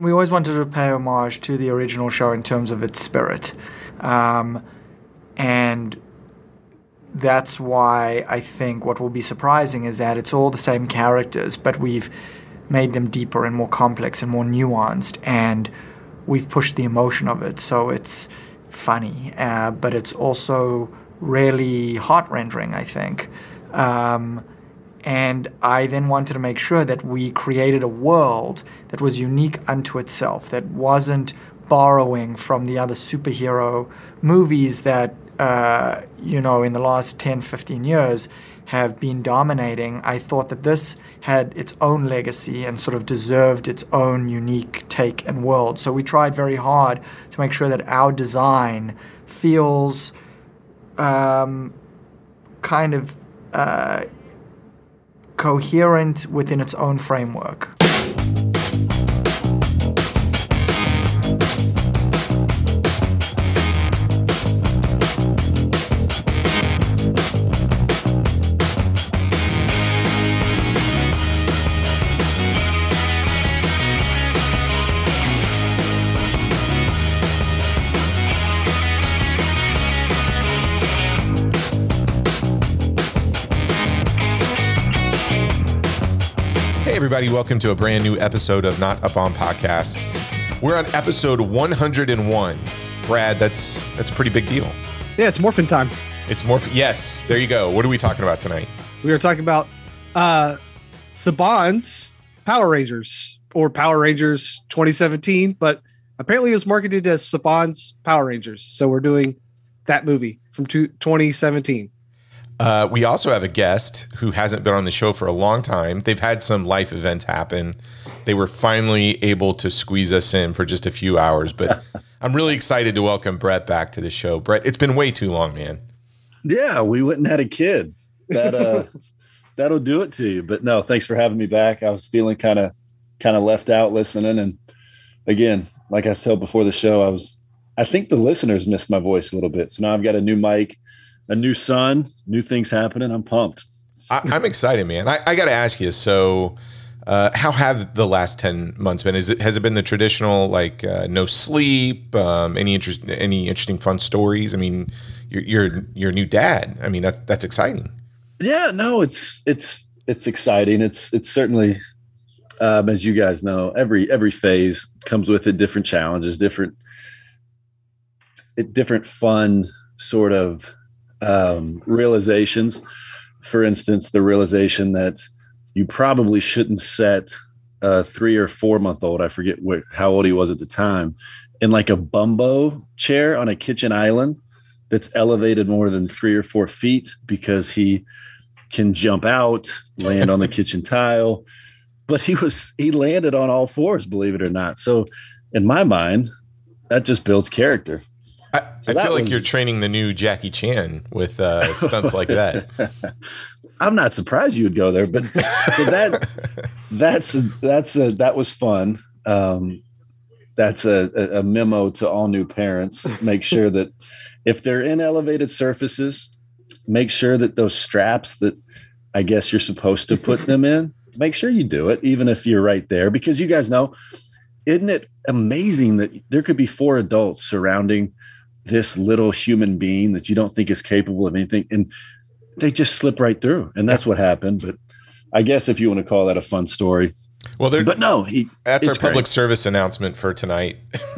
We always wanted to pay homage to the original show in terms of its spirit. Um, and that's why I think what will be surprising is that it's all the same characters, but we've made them deeper and more complex and more nuanced, and we've pushed the emotion of it. So it's funny, uh, but it's also really heart rendering, I think. Um, and I then wanted to make sure that we created a world that was unique unto itself, that wasn't borrowing from the other superhero movies that, uh, you know, in the last 10, 15 years have been dominating. I thought that this had its own legacy and sort of deserved its own unique take and world. So we tried very hard to make sure that our design feels um, kind of. Uh, coherent within its own framework. Everybody. Welcome to a brand new episode of Not Up On Podcast. We're on episode 101. Brad, that's that's a pretty big deal. Yeah, it's morphin time. It's morphin. Yes, there you go. What are we talking about tonight? We are talking about uh Saban's Power Rangers or Power Rangers 2017, but apparently it's marketed as Saban's Power Rangers. So we're doing that movie from 2017. Uh, we also have a guest who hasn't been on the show for a long time. They've had some life events happen. They were finally able to squeeze us in for just a few hours, but I'm really excited to welcome Brett back to the show. Brett, it's been way too long, man. Yeah, we went and had a kid. That uh that'll do it to you. But no, thanks for having me back. I was feeling kind of kind of left out listening and again, like I said before the show, I was I think the listeners missed my voice a little bit. So now I've got a new mic a new son, new things happening. I'm pumped. I, am excited, man. I, I got to ask you. So, uh, how have the last ten months been? Is it has it been the traditional like uh, no sleep? Um, any interest? Any interesting fun stories? I mean, you're you're you're a new dad. I mean, that's that's exciting. Yeah, no, it's it's it's exciting. It's it's certainly, um, as you guys know, every every phase comes with it different challenges, different, different fun sort of um, realizations. For instance, the realization that you probably shouldn't set a three or four month old, I forget what, how old he was at the time, in like a bumbo chair on a kitchen island that's elevated more than three or four feet because he can jump out, land on the kitchen tile. But he was, he landed on all fours, believe it or not. So, in my mind, that just builds character. I, so I feel like was... you're training the new Jackie Chan with uh, stunts like that. I'm not surprised you would go there, but so that that's that's a, that was fun. Um, that's a, a memo to all new parents. Make sure that if they're in elevated surfaces, make sure that those straps that I guess you're supposed to put them in, make sure you do it, even if you're right there, because you guys know, isn't it amazing that there could be four adults surrounding this little human being that you don't think is capable of anything and they just slip right through and that's what happened but i guess if you want to call that a fun story well, there. But no, he. That's our public great. service announcement for tonight.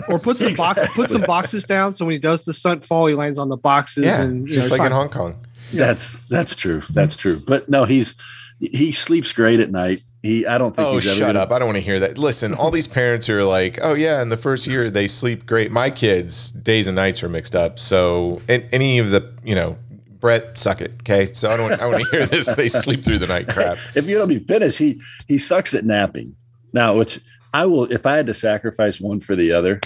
or put some exactly. box, put some boxes down, so when he does the stunt fall, he lands on the boxes. Yeah, and just know, like fine. in Hong Kong. That's that's true. That's true. But no, he's he sleeps great at night. He, I don't think. Oh, shut up! I don't want to hear that. Listen, all these parents are like, "Oh yeah, in the first year they sleep great." My kids' days and nights are mixed up. So any of the, you know, Brett, suck it, okay? So I don't. I want to hear this. They sleep through the night crap. if you don't be finished, he he sucks at napping. Now, which I will, if I had to sacrifice one for the other,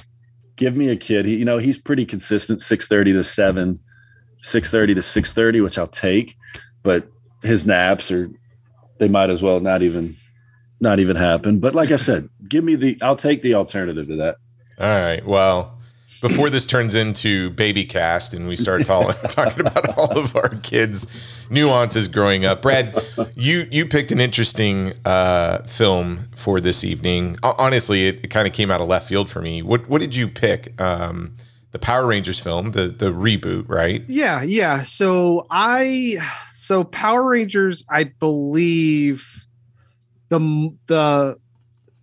give me a kid. He, you know, he's pretty consistent, six thirty to seven, six thirty to six thirty, which I'll take. But his naps are, they might as well not even not even happen. But like I said, give me the I'll take the alternative to that. All right. Well, before this turns into baby cast and we start tall, talking about all of our kids' nuances growing up. Brad, you you picked an interesting uh, film for this evening. Honestly, it, it kind of came out of left field for me. What what did you pick? Um, the Power Rangers film, the the reboot, right? Yeah, yeah. So I so Power Rangers, I believe the the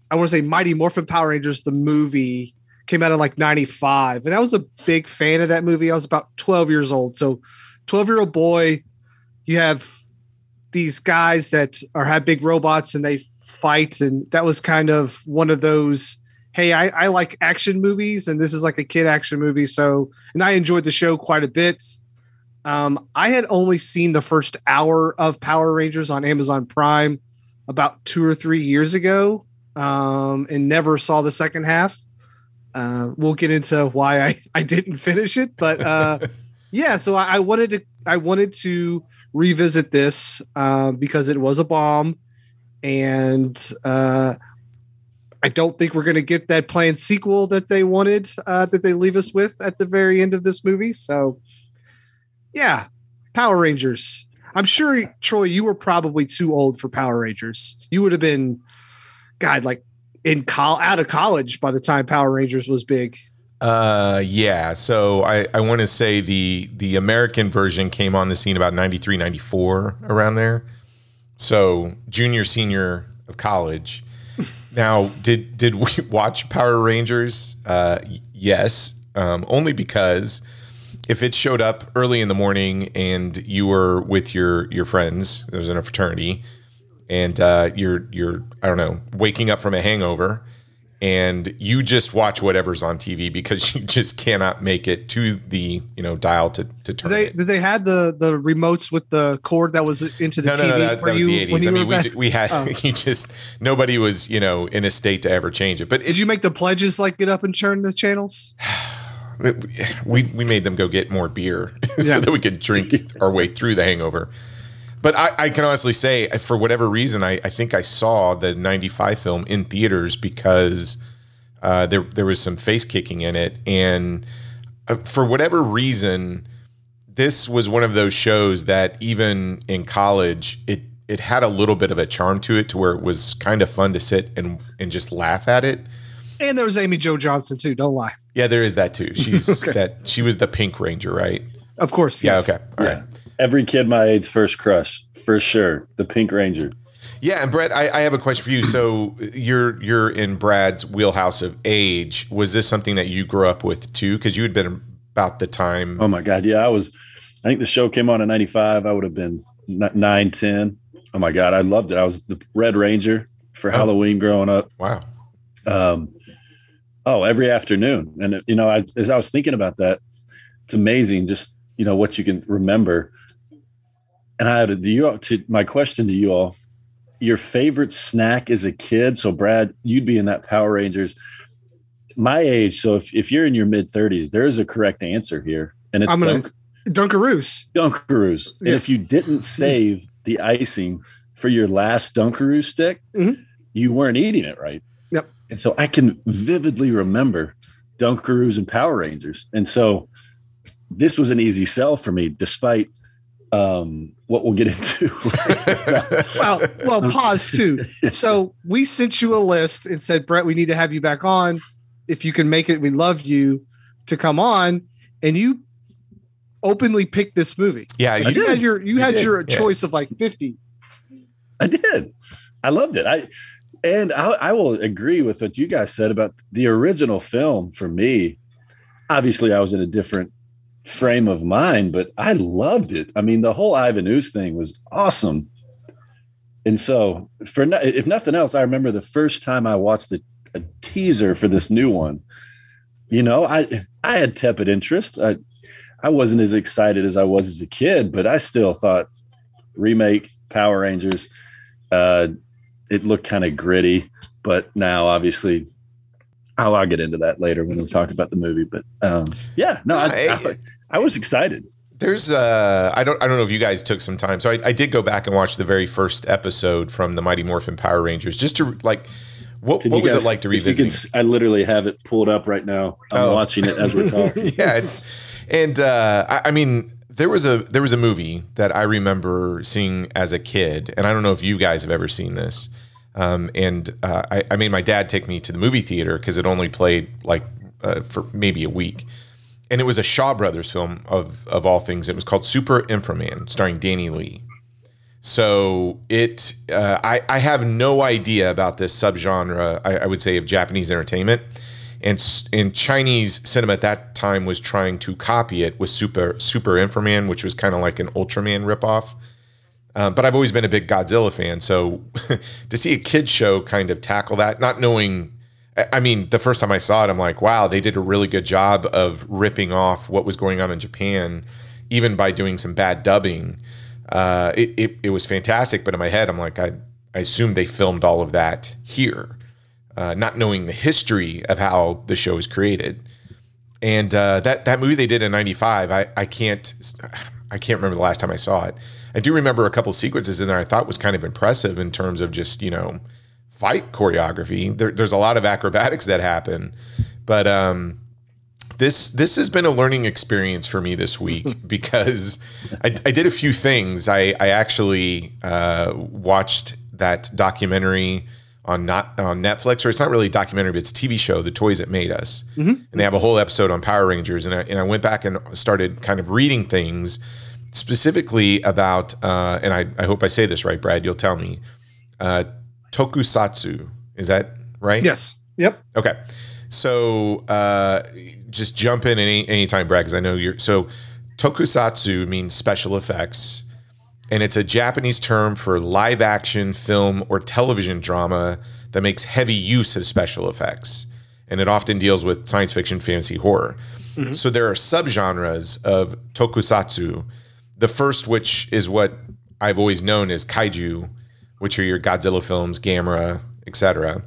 I want to say Mighty Morphin Power Rangers, the movie came out in like 95 and i was a big fan of that movie. I was about 12 years old. So 12 year old boy you have these guys that are have big robots and they fight and that was kind of one of those hey I, I like action movies and this is like a kid action movie so and i enjoyed the show quite a bit. Um, i had only seen the first hour of power rangers on amazon prime about two or three years ago um, and never saw the second half uh, we'll get into why I, I didn't finish it, but uh, yeah. So I, I, wanted to I wanted to revisit this uh, because it was a bomb, and uh, I don't think we're going to get that planned sequel that they wanted uh, that they leave us with at the very end of this movie. So yeah, Power Rangers. I'm sure Troy, you were probably too old for Power Rangers. You would have been, God, like in col- out of college by the time Power Rangers was big. Uh, yeah. So I, I want to say the the American version came on the scene about 93, 94 around there. So junior, senior of college. now, did did we watch Power Rangers? Uh, yes. Um, only because if it showed up early in the morning and you were with your your friends, there was in a fraternity, and uh, you're you're I don't know waking up from a hangover, and you just watch whatever's on TV because you just cannot make it to the you know dial to to turn. Did they it. did they had the the remotes with the cord that was into the no, TV? No, no, that, that was you, the eighties. I mean, we, we had oh. you just nobody was you know in a state to ever change it. But did you make the pledges like get up and turn the channels? we we made them go get more beer so yeah. that we could drink our way through the hangover. But I, I, can honestly say, for whatever reason, I, I, think I saw the '95 film in theaters because uh, there there was some face kicking in it, and uh, for whatever reason, this was one of those shows that even in college, it it had a little bit of a charm to it, to where it was kind of fun to sit and and just laugh at it. And there was Amy Jo Johnson too. Don't lie. Yeah, there is that too. She's okay. that she was the Pink Ranger, right? Of course. Yeah. Yes. Okay. All yeah. right every kid my age first crush for sure. The Pink Ranger. Yeah, and Brett, I, I, have a question for you. So you're you're in Brad's wheelhouse of age. Was this something that you grew up with too? Because you had been about the time. Oh my God, yeah, I was. I think the show came on in '95. I would have been nine, ten. Oh my God, I loved it. I was the Red Ranger for oh. Halloween growing up. Wow. Um, oh, every afternoon, and you know, I, as I was thinking about that, it's amazing just you know what you can remember and I had you to my question to you all: your favorite snack as a kid. So, Brad, you'd be in that Power Rangers. My age. So, if, if you're in your mid 30s, there is a correct answer here, and it's I'm gonna Dunk- Dunkaroos. Dunkaroos. Yes. And if you didn't save the icing for your last Dunkaroo stick, mm-hmm. you weren't eating it right. Yep. And so I can vividly remember Dunkaroos and Power Rangers, and so this was an easy sell for me, despite um, what we'll get into. well, well, pause too. So we sent you a list and said, Brett, we need to have you back on. If you can make it, we love you to come on. And you openly picked this movie. Yeah, like you, had your you, you had did. your yeah. choice of like fifty. I did. I loved it. I and I, I will agree with what you guys said about the original film. For me, obviously, I was in a different frame of mind, but I loved it. I mean, the whole Ivan Ooze thing was awesome. And so, for if nothing else, I remember the first time I watched a, a teaser for this new one. You know, I I had tepid interest. I I wasn't as excited as I was as a kid, but I still thought remake Power Rangers. Uh, it looked kind of gritty, but now obviously I'll, I'll, get into that later when we talk about the movie. But um, yeah, no, I, I, I was excited. There's uh I don't I don't know if you guys took some time. So I, I did go back and watch the very first episode from the Mighty Morphin Power Rangers just to like What, what was guys- it like to revisit? I literally have it pulled up right now. I'm Oh. watching it as we're talking. yeah, it's and uh, I, I mean there was a there was a movie that I remember seeing as a kid, and I don't know if you guys have ever seen this. Um, and uh, I, I made my dad take me to the movie theater because it only played like uh, for maybe a week, and it was a Shaw Brothers film of of all things. It was called Super Inframan, starring Danny Lee. So it, uh, I, I have no idea about this subgenre. I, I would say of Japanese entertainment, and and Chinese cinema at that time was trying to copy it with Super Super Inframan, which was kind of like an Ultraman ripoff. Um, but I've always been a big Godzilla fan, so to see a kids show kind of tackle that, not knowing. I- mean, the first time I saw it, I'm like, wow, they did a really good job of ripping off what was going on in Japan, even by doing some bad dubbing. Uh, it, it, it was fantastic, but in my head, I'm like, I, I assumed they filmed all of that here, uh, not knowing the history of how the show was created. And uh, that that movie they did in '95, I, I can't I can't remember the last time I saw it. I do remember a couple sequences in there I thought was kind of impressive in terms of just you know fight choreography. There, there's a lot of acrobatics that happen, but um, this this has been a learning experience for me this week because I, I did a few things. I I actually uh, watched that documentary on not on Netflix, or it's not really a documentary, but it's a TV show, The Toys That Made Us, and they have a whole episode on Power Rangers. And I, and I went back and started kind of reading things specifically about, uh, and I, I hope I say this right, Brad. You'll tell me, uh, tokusatsu. Is that right? Yes. Yep. Okay. So uh, just jump in any anytime, Brad, because I know you're. So tokusatsu means special effects, and it's a Japanese term for live action film or television drama that makes heavy use of special effects, and it often deals with science fiction, fantasy, horror. Mm-hmm. So there are subgenres of tokusatsu. The first, which is what I've always known as kaiju, which are your Godzilla films, Gamera, etc.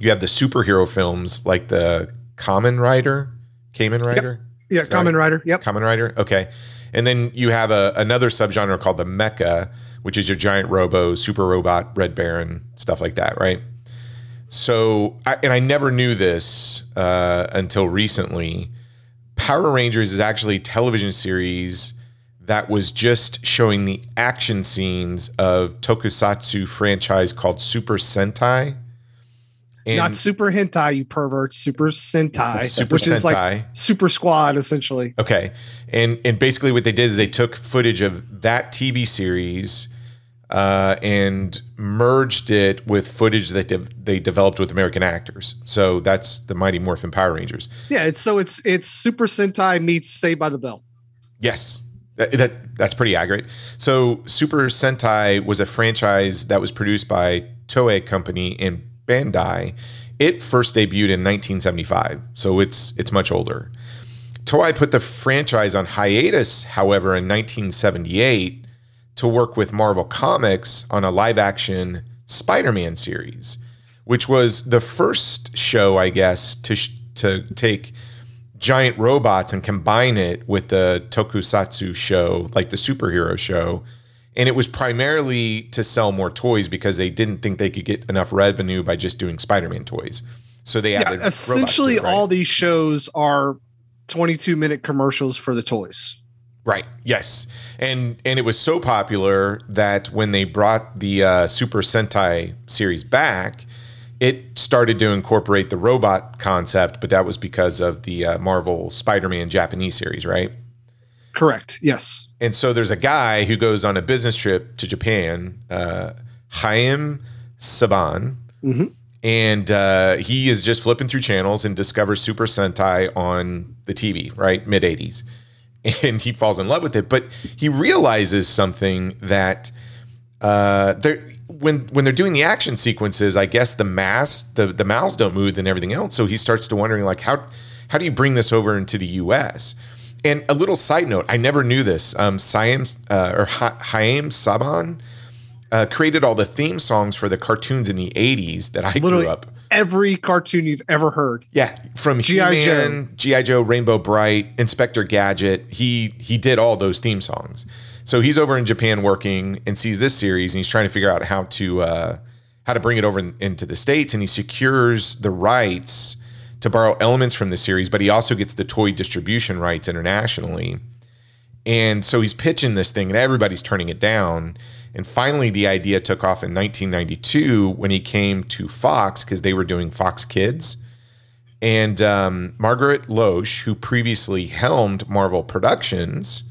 You have the superhero films like the Kamen Rider, Kamen Rider, Yeah. Sorry. Common Rider. Yep. Kamen Rider. Okay, and then you have a, another subgenre called the Mecha, which is your giant robo, super robot, Red Baron, stuff like that, right? So, I, and I never knew this uh, until recently. Power Rangers is actually a television series that was just showing the action scenes of tokusatsu franchise called Super Sentai. And Not Super Hentai, you pervert. Super Sentai. Super which is like Super Squad, essentially. Okay, and and basically what they did is they took footage of that TV series uh, and merged it with footage that de- they developed with American actors. So that's the Mighty Morphin Power Rangers. Yeah. It's so it's it's Super Sentai meets Saved by the Bell. Yes. That, that that's pretty accurate. So Super Sentai was a franchise that was produced by Toei Company and Bandai. It first debuted in 1975, so it's it's much older. Toei put the franchise on hiatus, however, in 1978 to work with Marvel Comics on a live-action Spider-Man series, which was the first show, I guess, to sh- to take giant robots and combine it with the tokusatsu show, like the superhero show. And it was primarily to sell more toys because they didn't think they could get enough revenue by just doing Spider-Man toys. So they Yeah. added to Essentially, it, right? all these shows are 22 minute commercials for the toys. Right. Yes. And and it was so popular that when they brought the uh, Super Sentai series back, it started to incorporate the robot concept, but that was because of the uh, Marvel Spider-Man Japanese series, right? Correct. Yes. And so there's a guy who goes on a business trip to Japan, uh, Chaim Saban, Mhm. and uh, he is just flipping through channels and discovers Super Sentai on the TV, right, mid '80s, and he falls in love with it. But he realizes something that uh, there when when they're doing the action sequences, I guess the mass the the mouths don't move and everything else. So he starts to wondering like how how do you bring this over into the U.S. And a little side note, I never knew this. Um, Siam uh, or Ha- Haim Saban uh, created all the theme songs for the cartoons in the '80s that I Literally grew up. every cartoon you've ever heard. Yeah, from G.I. He-Man, GI Joe, Rainbow Brite, Inspector Gadget. He he did all those theme songs. So he's over in Japan working and sees this series, and he's trying to figure out how to uh, how to bring it over in, into the states, and he secures the rights to borrow elements from the series, but he also gets the toy distribution rights internationally. And so he's pitching this thing, and everybody's turning it down. And finally, the idea took off in 1992 when he came to Fox because they were doing Fox Kids. And um, Margaret Loesch, who previously helmed Marvel Productions,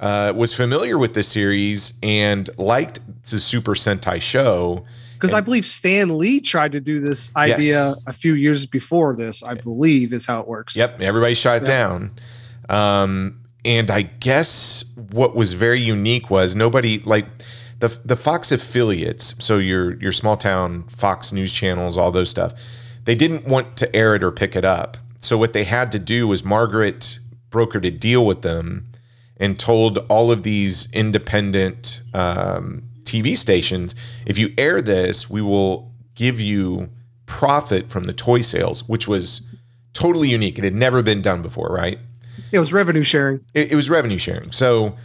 uh, was familiar with the series and liked the Super Sentai show. Because I believe Stan Lee tried to do this idea Yes. a few years before this, I believe is how it works. Yep, everybody shot it Yeah. down. Um, and I guess what was very unique was nobody like the the Fox affiliates. So your your small town Fox news channels, all those stuff. They didn't want to air it or pick it up. So what they had to do was Margaret brokered a deal with them and told all of these independent um, TV stations, if you air this, we will give you profit from the toy sales, which was totally unique. It had never been done before, right? It was revenue sharing. It, it was revenue sharing. So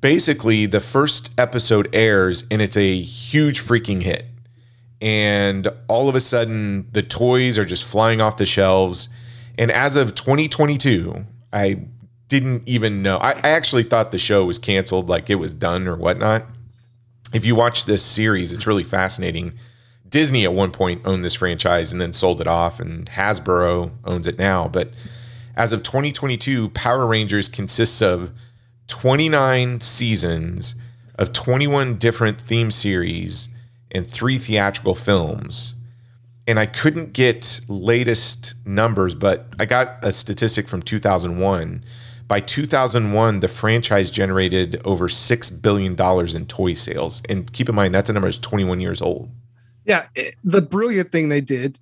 basically, the first episode airs and it's a huge freaking hit. And all of a sudden, the toys are just flying off the shelves. And as of 2022, I didn't even know. I, I actually thought the show was canceled, like it was done or whatnot. If you watch this series, it's really fascinating. Disney at one point owned this franchise and then sold it off, and Hasbro owns it now. But as of 2022, Power Rangers consists of 29 seasons of 21 different theme series and three theatrical films. And I couldn't get latest numbers, but I got a statistic from 2001. By 2001, the franchise generated over $6 billion in toy sales. And keep in mind, that's a number that's 21 years old. Yeah. it- the brilliant thing they did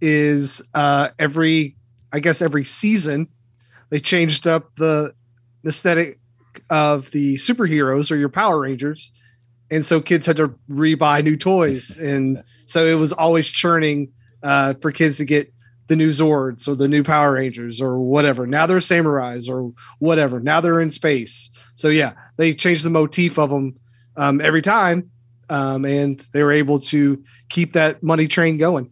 is uh, every, I guess, every season, they changed up the aesthetic of the superheroes or your Power Rangers. And so kids had to rebuy new toys. And so it was always churning uh, for kids to get the new Zords or the new Power Rangers or whatever. Now they're samurais or whatever. Now they're in space. So yeah, they changed the motif of them um, every time. Um, and they were able to keep that money train going.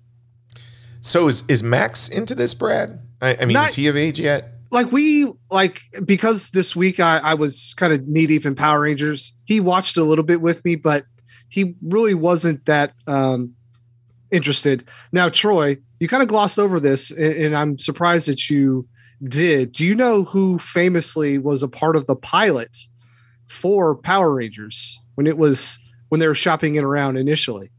So is, is Max into this, Brad? I, I mean, Not- is he of age yet? like we like because this week I, I was kind of knee deep in Power Rangers. He watched a little bit with me, but he really wasn't that um, interested. Now, Troy, you kind of glossed over this, and, and I'm surprised that you did. Do you know who famously was a part of the pilot for Power Rangers when it was when they were shopping it around initially?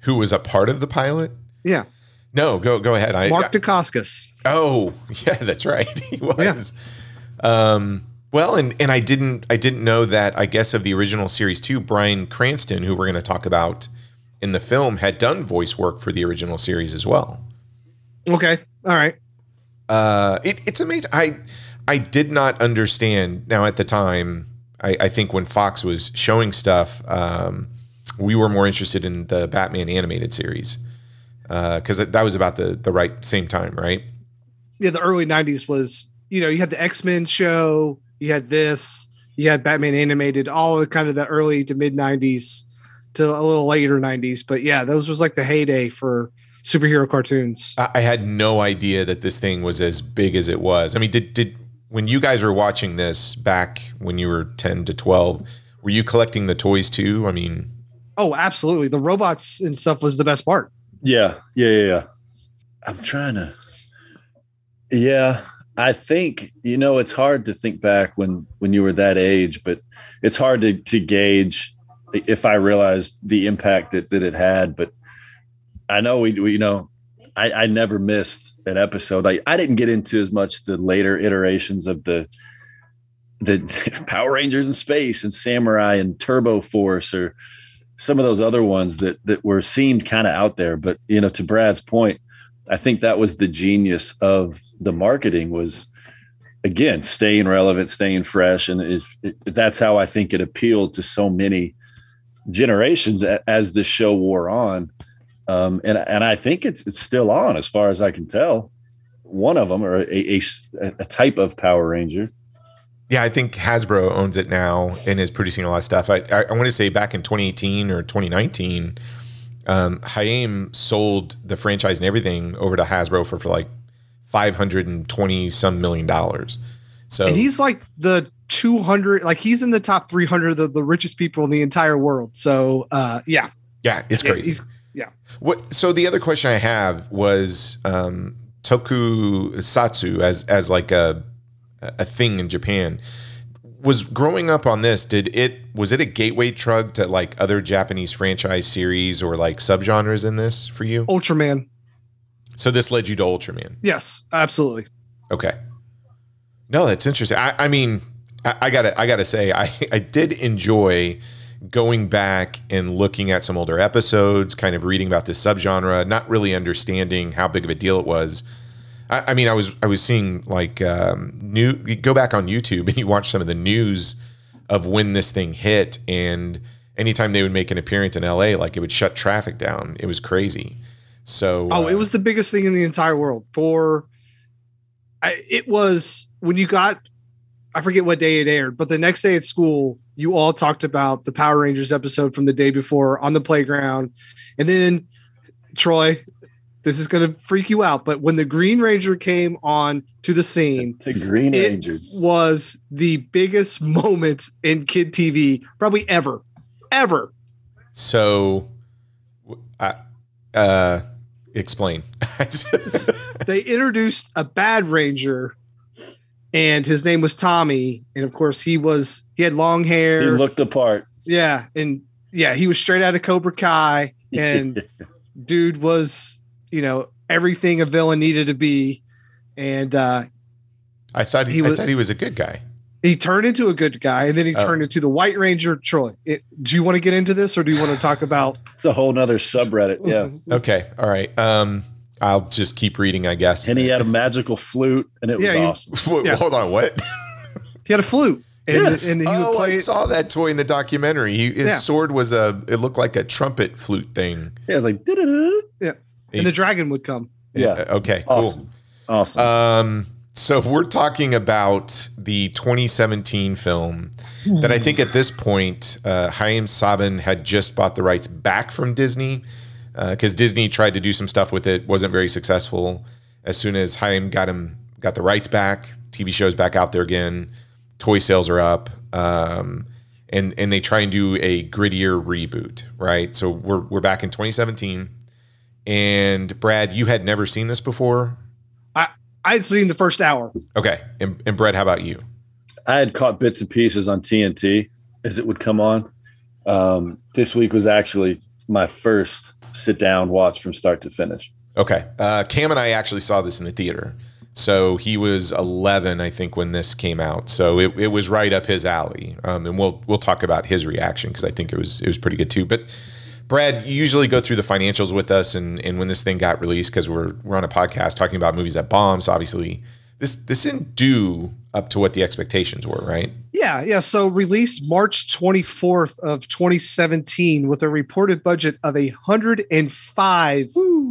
Who was a part of the pilot? Yeah, No, go go ahead. I, Mark Dacascos. Oh, yeah, that's right. He was. Um, well, and and I didn't I didn't know that. I guess of the original series too. Bryan Cranston, who we're going to talk about in the film, had done voice work for the original series as well. Okay, all right. Uh, it, it's amazing. I I did not understand. Now at the time, I, I think when Fox was showing stuff, um, we were more interested in the Batman animated series Uh because that was about the the right same time, right? yeah, the early '90s was you know you had the X Men show, you had this, you had Batman animated, all of kind of the early to mid '90s to a little later '90s. But yeah, those was like the heyday for superhero cartoons. I I had no idea that this thing was as big as it was. I mean, did did when you guys were watching this back when you were ten to twelve, were you collecting the toys too? I mean, Oh, absolutely. The robots and stuff was the best part. Yeah, yeah, yeah, yeah. I'm trying to. Yeah, I think you know it's hard to think back when when you were that age, but it's hard to to gauge if I realized the impact that that it had. But I know we, we you know, I, I never missed an episode. I I didn't get into as much the later iterations of the the Power Rangers in space and Samurai and Turbo Force or some of those other ones that that were seemed kind of out there. But you know, to Brad's point, I think that was the genius of the marketing was again staying relevant, staying fresh, and is that's how I think it appealed to so many generations as the show wore on. Um, and and I think it's it's still on as far as I can tell. One of them, or a, a, a type of Power Ranger. yeah, I think Hasbro owns it now and is producing a lot of stuff. I I, I want to say back in 2018 or 2019, um, Haim sold the franchise and everything over to Hasbro for, for like 520 some million dollars. So And he's like the 200, like he's in the top 300 of the richest people in the entire world. So, uh, yeah, yeah, it's Yeah, crazy. he's- yeah. What? So the other question I have was um, tokusatsu as as like a a thing in Japan. Was growing up on this, did it was it a gateway drug to like other Japanese franchise series or like subgenres in this for you? Ultraman. So this led you to Ultraman. Yes, absolutely. Okay. No, that's interesting. I, I mean, I, I gotta I gotta say, I, I did enjoy going back and looking at some older episodes, kind of reading about this subgenre, not really understanding how big of a deal it was. I, I mean, I was I was seeing like um, new. You go back on YouTube and you watch some of the news of when this thing hit, and anytime they would make an appearance in LA, like it would shut traffic down. It was crazy. So Oh, it uh, was the biggest thing in the entire world. For I, it was when you got, I forget what day it aired, but the next day at school, you all talked about the Power Rangers episode from the day before on the playground, and then Troy, this is going to freak you out, but when the Green Ranger came on to the scene, The Green Ranger. was the biggest moment in kid TV probably ever, ever. So, I uh, explain. they introduced a bad ranger and his name was tommy and of course he was he had long hair. He hair looked apart. yeah and yeah he was straight out of cobra kai and dude was you know everything a villain needed to be and uh I thought he, He was- I thought he was a good guy. he turned into a good guy and then he Oh. turned into the white ranger troy it, do you want to get into this or do you want to talk about it's a whole nother subreddit. Yeah. Okay, all right. Um, I'll just keep reading, I guess. And he had a magical flute, and it was Yeah, he- awesome. Wait, yeah. Hold on, what? he had a flute and, Yeah. and he would oh, play I it saw that toy in the documentary. He, his Yeah. sword was a. It looked like a trumpet flute thing. Yeah, I was like, "Da-da-da." and the dragon would come yeah, Uh, Okay. awesome, awesome. Um. So we're talking about the 2017 film that I think at this point, uh, Chaim Saban had just bought the rights back from Disney because Disney tried to do some stuff with it, wasn't very successful. As soon as Chaim got him got the rights back, TV shows back out there again, toy sales are up, um, and and they try and do a grittier reboot, right? So we're we're back in 2017, and Brad, you had never seen this before, i had seen the first hour okay? And, and Brad, how about you? I had caught bits and pieces on TNT as it would come on. Um, this week was actually my first sit down watch from start to finish. Okay. Uh, Cam and I actually saw this in the theater. So he was 11, I think, when this came out. So it, it was right up his alley. Um, and we'll we'll talk about his reaction because I think it was it was pretty good too. But Brad, you usually go through the financials with us, and, and when this thing got released, because we're we're on a podcast talking about movies that bomb. So obviously, this this didn't do up to what the expectations were, right? Yeah, yeah. So released March 24th of 2017 with a reported budget of a hundred and five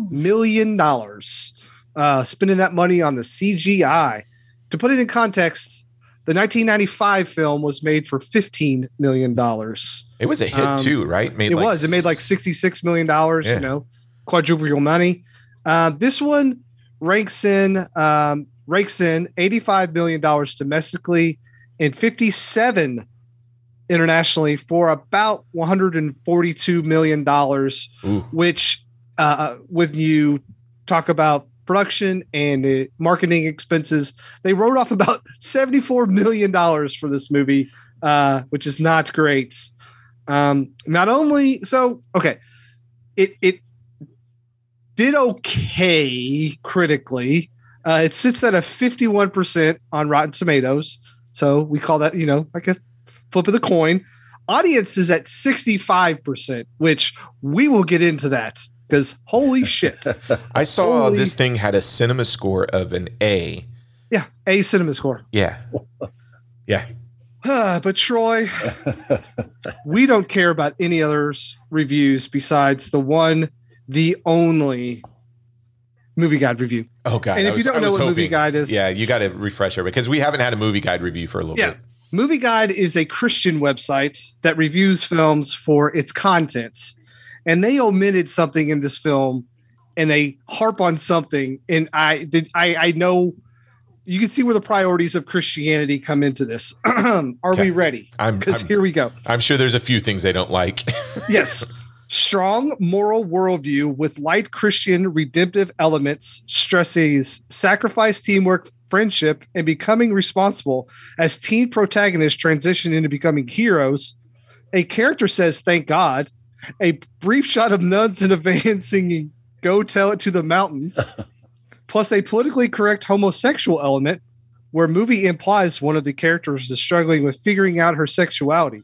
million dollars. Uh, spending that money on the CGI. To put it in context, the 1995 film was made for 15 million dollars. It was a hit Um, too, right? Made It like was. It made like 66 million dollars. Yeah. You know, quadruple your money. Uh, this one ranks in um, rakes in 85 million dollars domestically and 57 internationally for about 142 million dollars. Which, uh, when you talk about production and uh, marketing expenses, they wrote off about 74 million dollars for this movie, uh, which is not great. Um, not only so, okay, it it did okay critically. Uh, it sits at a 51% on Rotten Tomatoes. So we call that, you know, like a flip of the coin. Audience is at 65%, which we will get into that because holy shit. I saw Holy- this thing had a cinema score of an A. Yeah, A cinema score. Yeah. Yeah. Ah, but Troy, we don't care about any others reviews besides the one, the only movie guide review. Oh god! And if you don't know was what movie guide is- yeah, you got to refresh her because we haven't had a movie guide review for a little Yeah. bit. Movie Guide is a Christian website that reviews films for its content. and they omitted something in this film, and they harp on something, and I did I I know. You can see where the priorities of Christianity come into this. Are Okay. we ready? Because here we go. I'm sure there's a few things they don't like. yes. Strong moral worldview with light Christian redemptive elements stresses sacrifice, teamwork, friendship, and becoming responsible as teen protagonists transition into becoming heroes. A character says, Thank God. A brief shot of nuns in a van singing, Go Tell It to the Mountains, plus a politically correct homosexual element where movie implies one of the characters is struggling with figuring out her sexuality.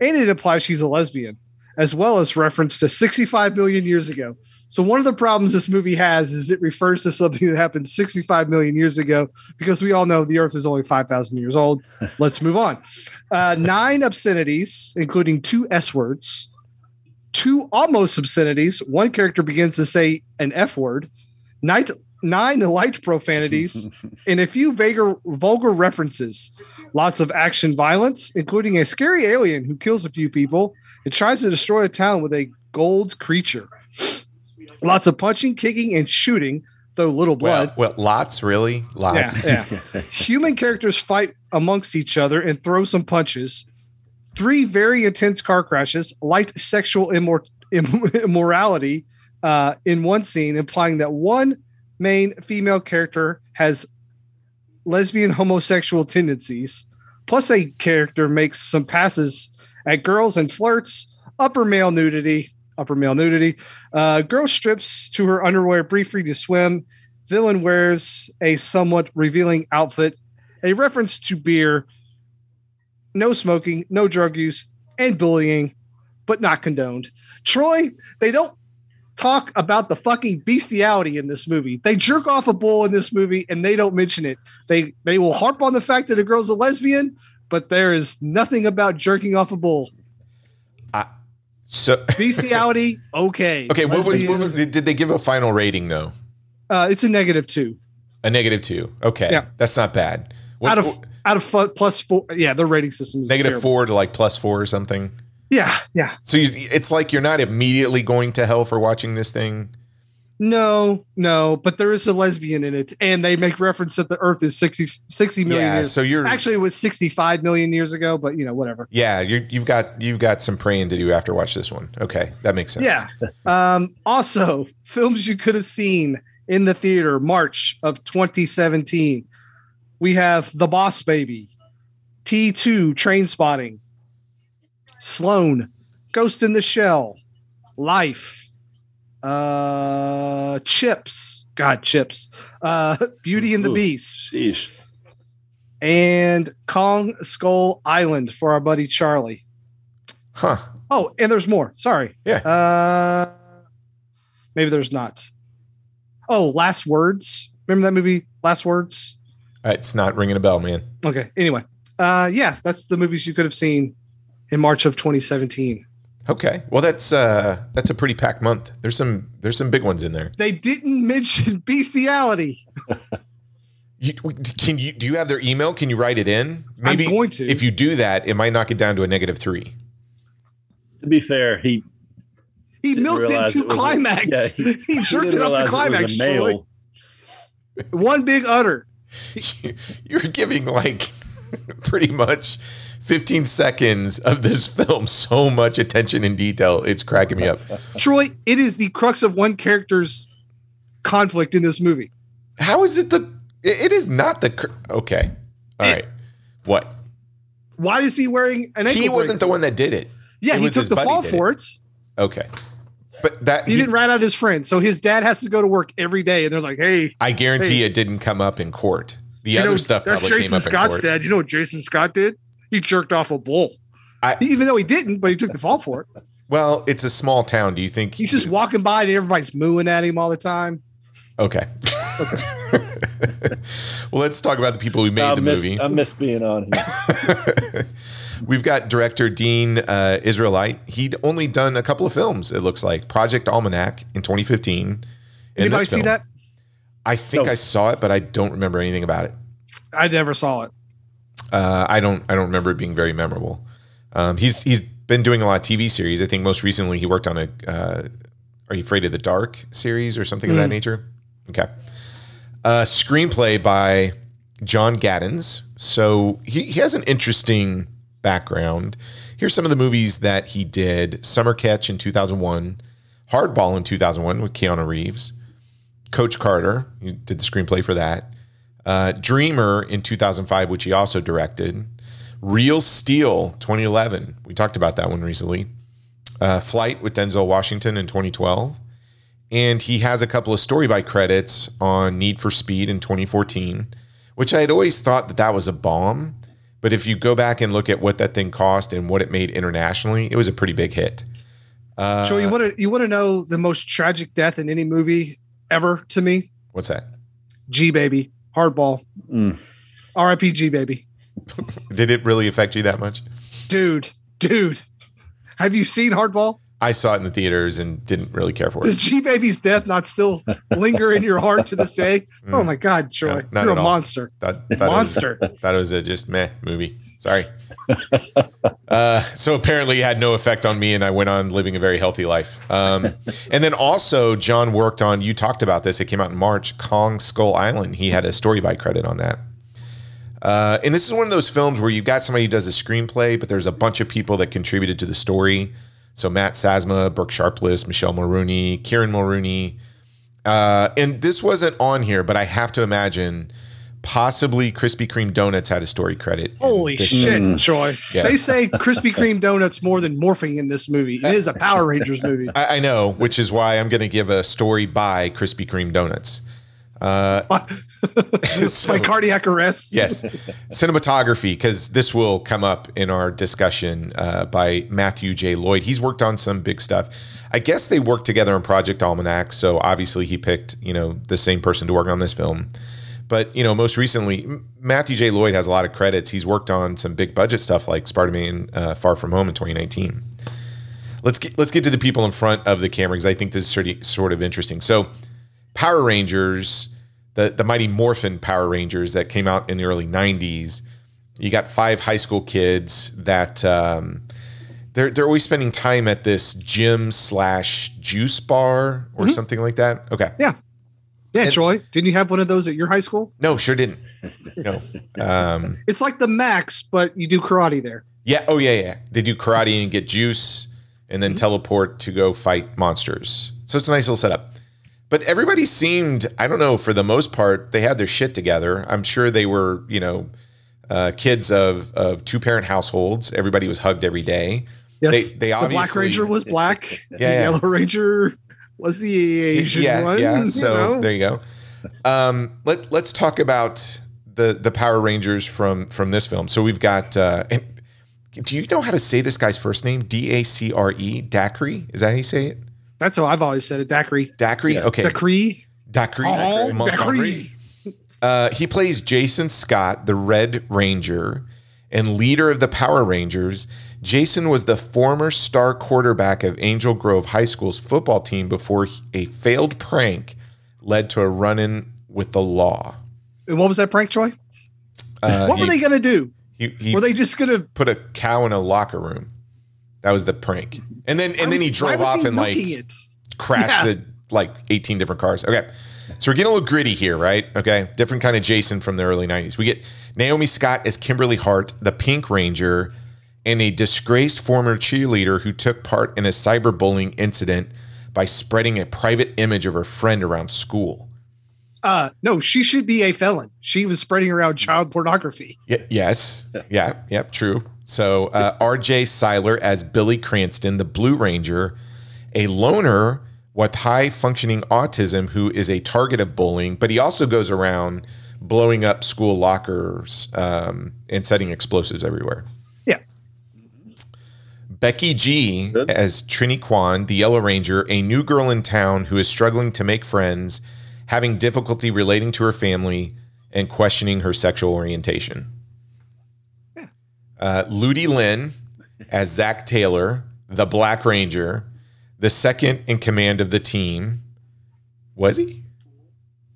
And it implies she's a lesbian as well as reference to 65 million years ago. So one of the problems this movie has is it refers to something that happened 65 million years ago because we all know the Earth is only 5,000 years old. Let's move on. Uh, nine obscenities, including two S words, two almost obscenities. One character begins to say an F word. Nine, nine light profanities, and a few vaguer, vulgar references. Lots of action violence, including a scary alien who kills a few people and tries to destroy a town with a gold creature. Lots of punching, kicking, and shooting, though little blood. Well, well, lots, really? Lots. Yeah, yeah. Human characters fight amongst each other and throw some punches. Three very intense car crashes, light sexual immor- immorality uh, in one scene, implying that one main female character has lesbian homosexual tendencies. Plus, a character makes some passes at girls and flirts, upper male nudity, upper male nudity. Uh, girl strips to her underwear briefly to swim. Villain wears a somewhat revealing outfit, a reference to beer, no smoking, no drug use, and bullying, but not condoned. Troy, they don't talk about the fucking bestiality in this movie. They jerk off a bull in this movie and they don't mention it. They they will harp on the fact that a girl's a lesbian, but there is nothing about jerking off a bull. So, Bestiality, okay. okay, what was, what was, did they give a final rating though? uh, it's a negative two A negative two. Okay, Yeah. that's not bad. What, out of out of plus four. Yeah, their rating system is negative four to like plus four or something. Yeah, yeah. So you, it's like you're not immediately going to hell for watching this thing. No, no, but there is a lesbian in it, and they make reference that the Earth is 60, 60 million Yeah. years. So you're Actually, it was 65 million years ago, but you know, whatever. yeah you're, you've got you've got some praying to do after watch this one. Okay, that makes sense. Yeah. Um, also, films you could have seen in the theater, March of 2017. We have The Boss Baby, T2 Trainspotting, Sloan, Ghost in the Shell, Life, uh, Chips, God, Chips, uh, Beauty and the Ooh. Beast, Sheesh. and Kong Skull Island for our buddy Charlie. Huh. Oh, and there's more. Sorry. Yeah. Uh, maybe there's not. Oh, Last Words. Remember that movie, Last Words? Uh, It's not ringing a bell, man. Okay. Anyway, uh, yeah, that's the movies you could have seen in March of 2017. Okay. Well, that's uh that's a pretty packed month. There's some there's some big ones in there. They didn't mention bestiality. You, can you do you have their email? Can you write it in? I'm going to. If you do that, it might knock it down to a negative three. To be fair, he he milked it realize to it was a- climax. yeah, he, he jerked didn't it up realize to climax. It was a male. One big udder. You're giving like pretty much 15 seconds of this film so much attention and detail. It's cracking me up. Troy, it is the crux of one character's conflict in this movie. How is it the? It it is not the. cr- Okay. All It- right. What? Why is he wearing an ankle He wasn't bracelet? the one that did it. Yeah, it he took the fall for it. Okay. But that He, he- didn't rat out his friend, so his dad has to go to work every day, and they're like, "Hey, I guarantee Hey. it didn't come up in court. The you other know, stuff probably came Jason up in Scott's court. dad. You know what Jason Scott did? He jerked off a bull. I- Even though he didn't, but he took the fall for it. Well, it's a small town. Do you think He's just walking by and everybody's mooing at him all the time. Okay. well, let's talk about the people who made I the miss, movie. I miss being on here. We've got director Dean uh, Israelite. He'd only done a couple of films, it looks like. Project Almanac in 2015. Anybody see film- that? I think No. I saw it, but I don't remember anything about it. I never saw it. Uh, I don't. I don't remember it being very memorable. Um, he's he's been doing a lot of TV series. I think most recently he worked on a uh, Are You Afraid of the Dark series or something of that nature. Okay. Uh, screenplay by John Gatins. So he, he has an interesting background. Here's some of the movies that he did Summer Catch in 2001, Hardball in 2001 with Keanu Reeves, Coach Carter, he did the screenplay for that, uh, Dreamer in 2005, which he also directed, Real Steel 2011. We talked about that one recently. Uh, Flight with Denzel Washington in 2012. And he has a couple of story by credits on Need for Speed in 2014, which I had always thought that that was a bomb. But if you go back and look at what that thing cost and what it made internationally, it was a pretty big hit. Uh, Joe, you want to you want to know the most tragic death in any movie ever to me? what's that? G baby, hardball, Mm. R.I.P. G baby, Did it really affect you that much? dude, dude. Have you seen Hardball? I saw it in the theaters and didn't really care for it. Does. G baby's death not still linger in your heart to this day? Oh Mm. my God, Joy, No, you're a all. monster, Thought, thought it was- monster. thought it was a just meh movie. Sorry. uh, so apparently it had no effect on me, and I went on living a very healthy life. Um, and then also, John worked on. You talked about this. It came out in March. Kong Skull Island. He had a story by credit on that. Uh, and this is one of those films where you've got somebody who does a screenplay, but there's a bunch of people that contributed to the story. So Matt Sazama, Burk Sharpless, Michele Mulroney, Kieran Mulroney. Uh, and this wasn't on here, but I have to imagine possibly Krispy Kreme Donuts had a story credit. Holy shit, film. Mm. Troy. Yeah. They say Krispy Kreme donuts more than morphing in this movie. It is a Power Rangers movie. I, I know, which is why I'm going to give a story by Krispy Kreme Donuts. Uh, So- My cardiac arrest. yes, cinematography, because this will come up in our discussion uh, by Matthew J. Lloyd. He's worked on some big stuff. I guess they worked together on Project Almanac, so obviously he picked you know the same person to work on this film. But you know, most recently, Matthew J. Lloyd has a lot of credits. He's worked on some big budget stuff like Spider-Man: uh, Far From Home in 2019. Let's get let's get to the people in front of the camera because I think this is sort of, sort of interesting. So, Power Rangers, the the Mighty Morphin Power Rangers that came out in the early 90s. You got five high school kids that um, they're they're always spending time at this gym slash juice bar or something like that. Okay, Yeah. Yeah, And- Troy. Didn't you have one of those at your high school? no, sure didn't. No, um, It's like the Max, but you do karate there. yeah, oh yeah, yeah. They do karate and get juice, and then teleport to go fight monsters. So it's a nice little setup. But everybody seemed, I don't know, for the most part, they had their shit together. I'm sure they were, you know, uh, kids of of two parent households. Everybody was hugged every day. Yes. They- they the Black Ranger was black. the yeah. Yellow Ranger was the Asian yeah, one. yeah. you So know? there you go. Um, let Let's talk about the the Power Rangers from from this film. So we've got. Uh, do you know how to say this guy's first name? D A C R E. Dacre. Is that how you say it? That's how I've always said it. Dacre. Dacre. Yeah. Okay. Dacre. Dacre. Oh, Montgomery. Dacre. Uh, he plays Jason Scott, the Red Ranger, and leader of the Power Rangers. Jason was the former star quarterback of Angel Grove High School's football team before a failed prank led to a run in with the law. And what was that prank, Troy? Uh, what he, were they going to do? He, he were they just going to? put a cow in a locker room. That was the prank. And then and then he drove off and like it. crashed Yeah. the like 18 different cars. Okay. So we're getting a little gritty here, right? Okay. Different kind of Jason from the early 90s. We get Naomi Scott as Kimberly Hart, the Pink Ranger, and a disgraced former cheerleader who took part in a cyberbullying incident by spreading a private image of her friend around school. Uh, no, she should be a felon. She was spreading around child pornography. Y- yes. Yeah. Yep. True. So uh, R.J. Cyler as Billy Cranston, the Blue Ranger, a loner with high functioning autism who is a target of bullying, but he also goes around blowing up school lockers um, and setting explosives everywhere. Yeah. Becky G Good. as Trini Kwan, the Yellow Ranger, a new girl in town who is struggling to make friends, having difficulty relating to her family, and questioning her sexual orientation. Uh, Ludi Lin as Zach Taylor, the Black Ranger, the second in command of the team. Was he?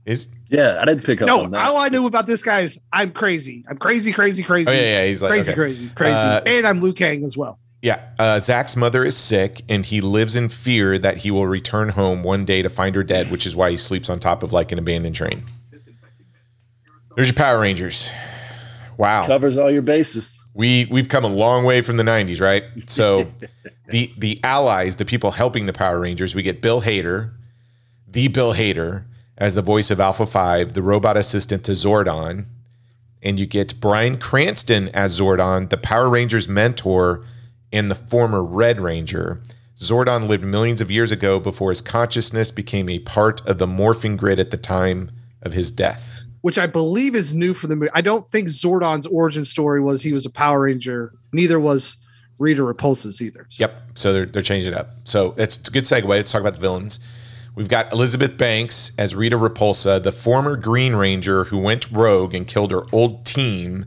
Is Yeah, I didn't pick up No, on that. all I knew about this guy is I'm crazy. I'm crazy, crazy, crazy. oh yeah, yeah. He's like crazy, okay. crazy, crazy. Uh, and I'm Liu Kang as well. Yeah, uh, Zach's mother is sick, and he lives in fear that he will return home one day to find her dead, which is why he sleeps on top of like an abandoned train. There's your Power Rangers. Wow, Covers all your bases. We we've come a long way from the '90s, right? So, the the allies, the people helping the Power Rangers, we get Bill Hader, the Bill Hader, as the voice of Alpha Five, the robot assistant to Zordon, and you get Bryan Cranston as Zordon, the Power Rangers mentor and the former Red Ranger. Zordon lived millions of years ago before his consciousness became a part of the morphing grid at the time of his death. Which I believe is new for the movie. I don't think Zordon's origin story was he was a Power Ranger. Neither was Rita Repulsa's either. So- Yep. So they're, they're changing it up. So it's, a good segue. Let's talk about the villains. We've got Elizabeth Banks as Rita Repulsa, the former Green Ranger who went rogue and killed her old team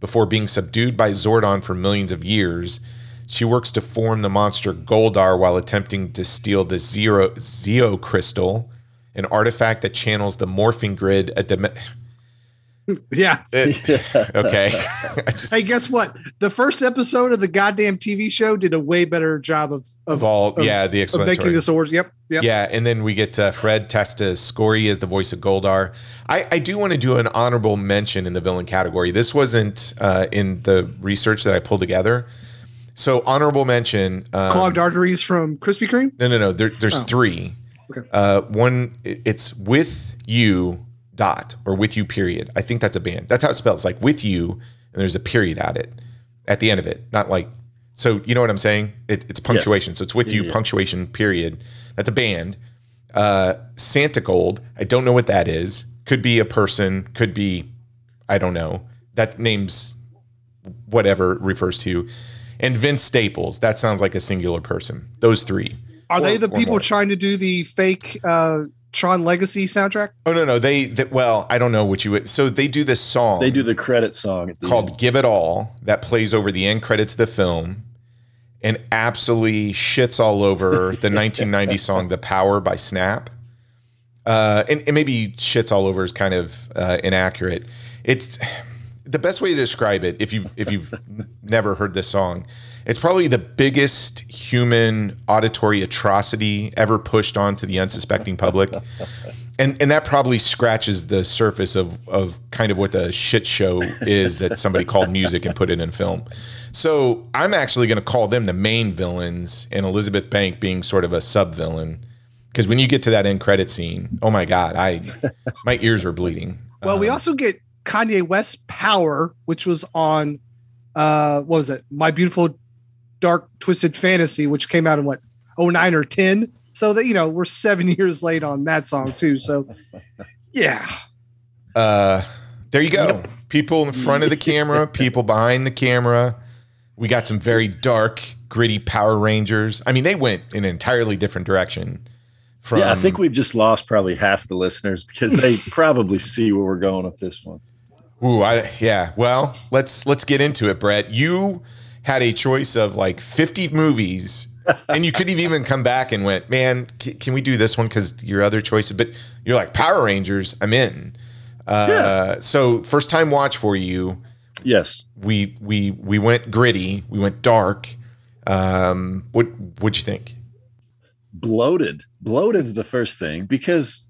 before being subdued by Zordon for millions of years. She works to form the monster Goldar while attempting to steal the Zero Zeo Crystal, an artifact that channels the morphing grid. A Yeah. it- okay. I just, Hey, guess what? The first episode of the goddamn TV show did a way better job of of of, all, of- yeah, the of explanatory. making this origin. Yep. Yep. Yeah, and then we get uh, Fred Tatasciore as the voice of Goldar. I, I do want to do an honorable mention in the villain category. This wasn't uh, in the research that I pulled together. So honorable mention. Um, Clogged arteries from Krispy Kreme. No, no, no. There, there's Oh. three. Okay. Uh, one, it's with you dot or with you period. I think that's a band. That's how it spells. Like with you, and there's a period at it, at the end of it. Not like so. You know what I'm saying? It, it's punctuation. So it's with Yeah, you yeah. punctuation period. That's a band. Uh, Santigold. I don't know what that is. Could be a person. Could be, I don't know. That name's whatever it refers to. And Vince Staples. That sounds like a singular person. Those three. Are Or- they the people more. trying to do the fake uh, Tron Legacy soundtrack? Oh no, no, they, that well, I don't know what you would. So they do this song. They do the credit song the called end. "Give It All" that plays over the end credits of the film, and absolutely shits all over the 1990 song "The Power" by Snap. Uh, and, and maybe shits all over is kind of uh, inaccurate. It's the best way to describe it if you've if you've never heard this song. It's probably the biggest human auditory atrocity ever pushed onto the unsuspecting public. And and that probably scratches the surface of of kind of what the shit show is that somebody called music and put it in film. So I'm actually going to call them the main villains, and Elizabeth Bank being sort of a sub villain. Because when you get to that end credit scene, oh my god, I my ears were bleeding. Well, we Um, also get Kanye West's Power, which was on uh what was it? My Beautiful Dark Twisted Fantasy, which came out in what 09 or 10. So that you know, we're seven years late on that song too. So yeah. Uh, there you go. People in front of the camera, people behind the camera. We got some very dark, gritty Power Rangers. I mean, they went in an entirely different direction. From yeah, I think we've just lost probably half the listeners because they probably see where we're going with this one. Ooh, I, yeah. Well, let's let's get into it, Brett. You had a choice of like 50 movies, and you could have even come back and went, "Man, c- can we do this one?" Because your other choices, but you're like Power Rangers. I'm in. Uh, So first time watch for you. Yes. we we we went gritty, we went dark. Um, what what'd you think? bloated. Bloated's the first thing because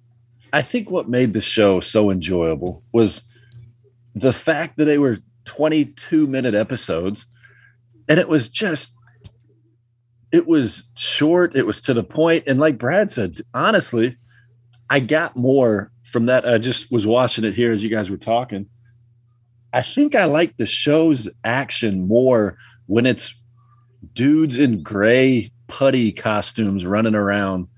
I think what made the show so enjoyable was the fact that they were 22 minute episodes and it was just it was short, it was to the point and like Brad said, honestly, I got more from that. I just was watching it here as you guys were talking. I think I like the show's action more when it's dudes in gray putty costumes running around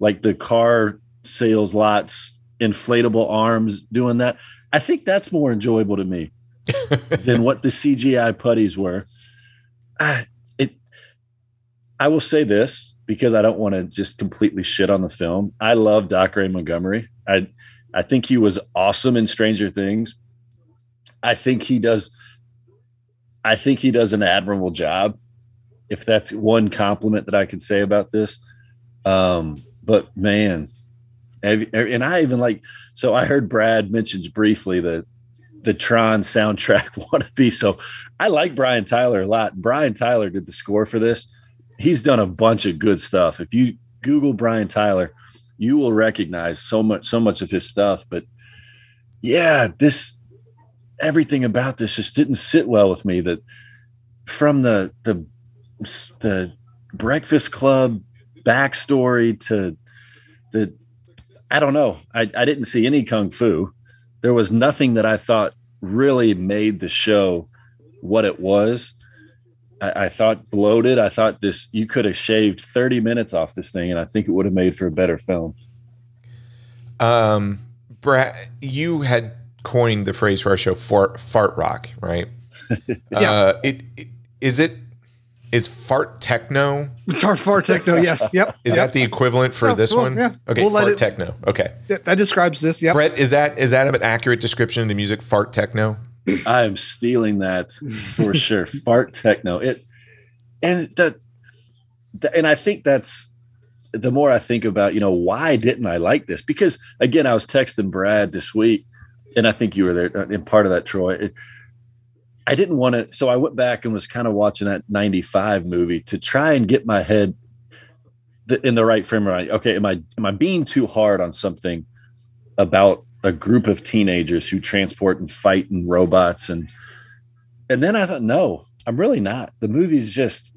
like the car sales lots, inflatable arms doing that. I think that's more enjoyable to me than what the CGI putties were. I, it, I will say this because I don't want to just completely shit on the film. I love Dacre Montgomery. I, I think he was awesome in Stranger Things. I think he does. I think he does an admirable job. If that's one compliment that I can say about this, um, but man, and I even like. So I heard Brad mentions briefly that the Tron soundtrack wannabe. So I like Brian Tyler a lot. Brian Tyler did the score for this. He's done a bunch of good stuff. If you Google Brian Tyler, you will recognize so much so much of his stuff. But yeah, this everything about this just didn't sit well with me. That from the the the Breakfast Club backstory to the I don't know. I, I didn't see any kung fu. There was nothing that I thought really made the show what it was. I, I thought bloated. I thought this you could have shaved 30 minutes off this thing, and I think it would have made for a better film. Um, Brad, you had coined the phrase for our show fart, fart rock, right? Yeah. Uh, it, it is it is fart techno? Tar far techno. Yes. Yep. Is yep. that the equivalent for Yeah, this well, one? yeah. Okay, We'll let fart it- techno. Okay. that, that describes this? Yep. Brett, is that is that an accurate description of the music fart techno? I am stealing that for sure. Fart techno. It and the, the and I think that's the more I think about, you know, why didn't I like this? Because again, I was texting Brad this week, and I think you were there uh, in part of that, Troy. It, I didn't want to, so I went back and was kind of watching that '95 movie to try and get my head in the right frame of mind. Okay, am I am I being too hard on something about a group of teenagers who transport and fight and robots and and then I thought, no, I'm really not. The movie's just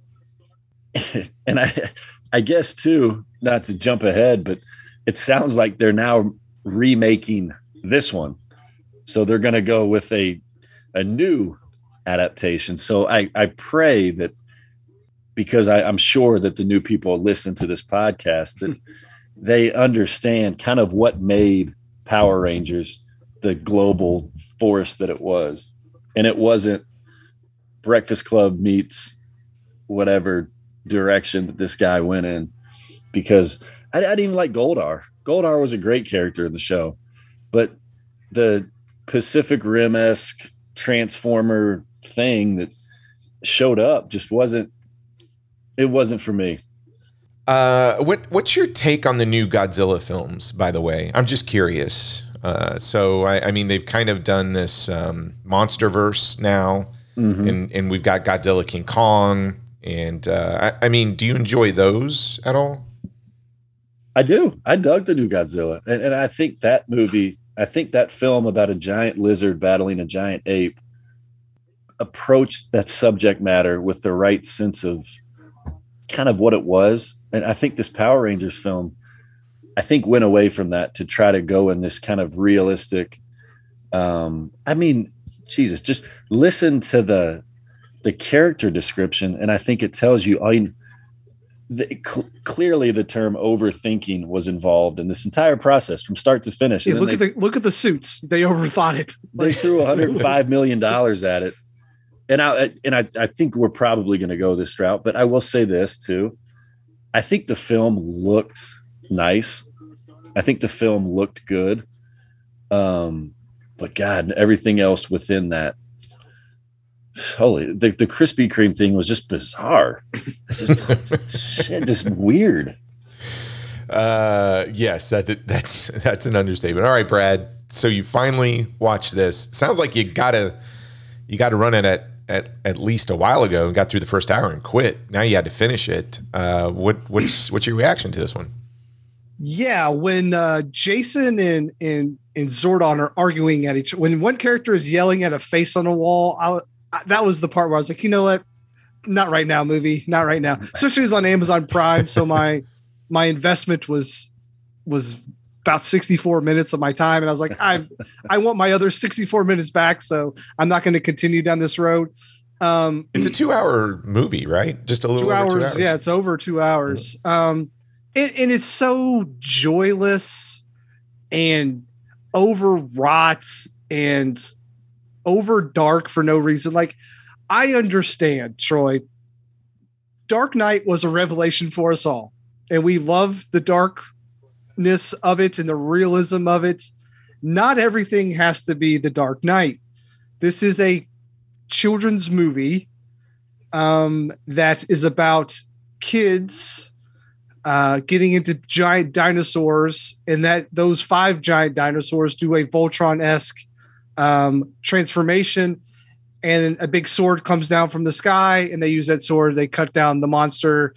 and I I guess too, not to jump ahead, but it sounds like they're now remaking this one. So they're gonna go with a a new adaptation. So I, I pray that because I, I'm sure that the new people listen to this podcast that they understand kind of what made Power Rangers the global force that it was. And it wasn't Breakfast Club meets whatever direction that this guy went in because I, I didn't even like Goldar. Goldar was a great character in the show, but the Pacific Rim esque transformer thing that showed up just wasn't it wasn't for me. Uh, what what's your take on the new Godzilla films? By the way, I'm just curious. Uh, so I, I mean, they've kind of done this um, MonsterVerse now, Mhm. and and we've got Godzilla, King Kong, and uh, I, I mean, do you enjoy those at all? I do. I dug the new Godzilla. And, and I think that movie, I think that film about a giant lizard battling a giant ape approached that subject matter with the right sense of kind of what it was. And I think this Power Rangers film, I think went away from that to try to go in this kind of realistic. Um, I mean, Jesus, just listen to the the character description, and I think it tells you. I mean, the, cl- clearly the term overthinking was involved in this entire process from start to finish. Yeah, And look then at the look at the suits. They overthought it. they threw 105 million dollars at it and i and i, I think we're probably going to go this route but i will say this too i think the film looked nice i think the film looked good um but god everything else within that holy the, the krispy kreme thing was just bizarre just shit, just weird Uh, yes, that's that's that's an understatement. All right, Brad. So you finally watched this. Sounds like you gotta you got to run it at, at at least a while ago and got through the first hour and quit. Now you had to finish it. Uh, what what's what's your reaction to this one? Yeah, when uh, Jason and and and Zordon are arguing at each, when one character is yelling at a face on a wall, I, I, that was the part where I was like, you know what, not right now, movie, not right now. Especially it's on Amazon Prime, so my my investment was was about 64 minutes of my time, and I was like, I I want my other 64 minutes back, so I'm not going to continue down this road. Um, It's a two-hour movie, right? Just a little two over hours, two hours. Yeah, it's over two hours. Um, and, and it's so joyless and overwrought and over dark for no reason. Like, I understand, Troy. Dark Knight was a revelation for us all, and we love the darkness of it and the realism of it. Not everything has to be the Dark Knight. This is a children's movie um, that is about kids uh, getting into giant dinosaurs, and that those five giant dinosaurs do a Voltron esque um, transformation, and a big sword comes down from the sky, and they use that sword. They cut down the monster.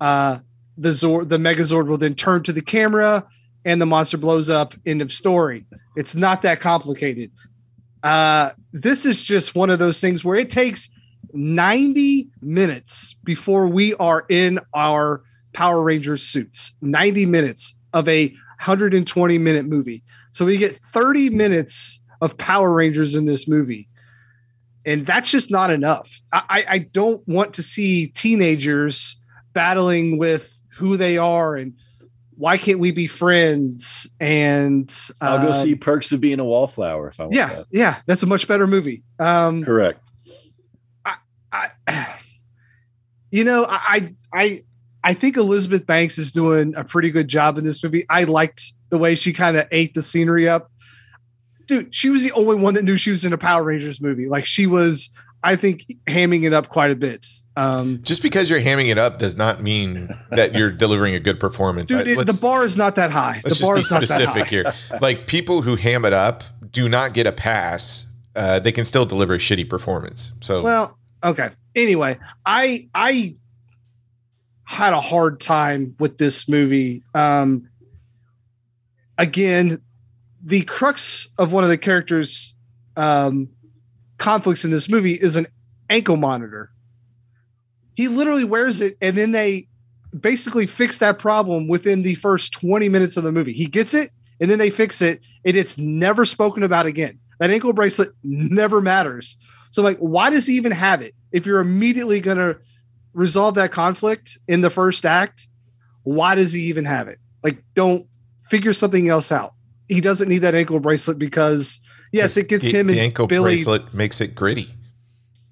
Uh, the Zord, the Megazord will then turn to the camera, and the monster blows up. End of story. It's not that complicated. Uh, this is just one of those things where it takes 90 minutes before we are in our Power Rangers suits. 90 minutes of a 120 minute movie. So we get 30 minutes of Power Rangers in this movie. And that's just not enough. I, I don't want to see teenagers battling with who they are and why can't we be friends? And uh, I'll go um, see Perks of Being a Wallflower if I want Yeah, that. yeah, that's a much better movie. Um, Correct. I, I, you know, I, I, I think Elizabeth Banks is doing a pretty good job in this movie. I liked the way she kind of ate the scenery up. Dude, she was the only one that knew she was in a Power Rangers movie. Like she was, I think, hamming it up quite a bit. Um, Just because you're hamming it up does not mean that you're delivering a good performance. dude, it, the bar is not that high. Let's the bar just is be not that high. specific here. Like people who ham it up do not get a pass. Uh, they can still deliver a shitty performance. So Well, okay. Anyway, I I had a hard time with this movie. Um again, the crux of one of the characters um conflicts in this movie is an ankle monitor. He literally wears it and then they basically fix that problem within the first 20 minutes of the movie. He gets it and then they fix it and it's never spoken about again. That ankle bracelet never matters. So like why does he even have it? If you're immediately going to resolve that conflict in the first act, why does he even have it? Like don't figure something else out. He doesn't need that ankle bracelet because yes, it gets the, him the and ankle Billy bracelet makes it gritty.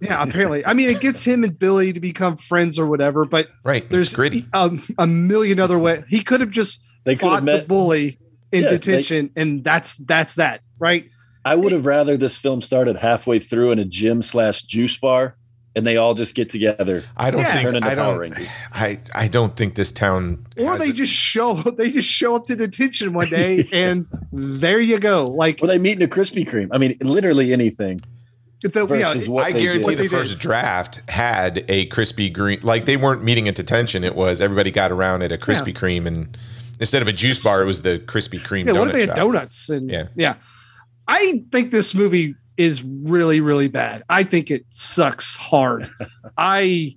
yeah, apparently. I mean, it gets him and Billy to become friends or whatever, but Right. there's gritty. um, a million other ways. He could have just They could have fought the bully in Yeah, they- detention, and that's that's that, right? I would have rather this film started halfway through in a gym slash juice bar, and they all just get together. I don't Yeah. Think I don't I I don't think this town Or they it. just show they just show up to detention one day, and there you go. Like Or they meet in a Krispy Kreme. I mean, literally anything the, yeah, versus what I they guarantee did. the first draft had a Krispy Kreme. Like they weren't meeting at detention. It was everybody got around at a Krispy Kreme, and instead of a juice bar, it was the Krispy Kreme. yeah, what if donut they had donuts? And Yeah. yeah, I think this movie is really really bad. I think it sucks hard. I,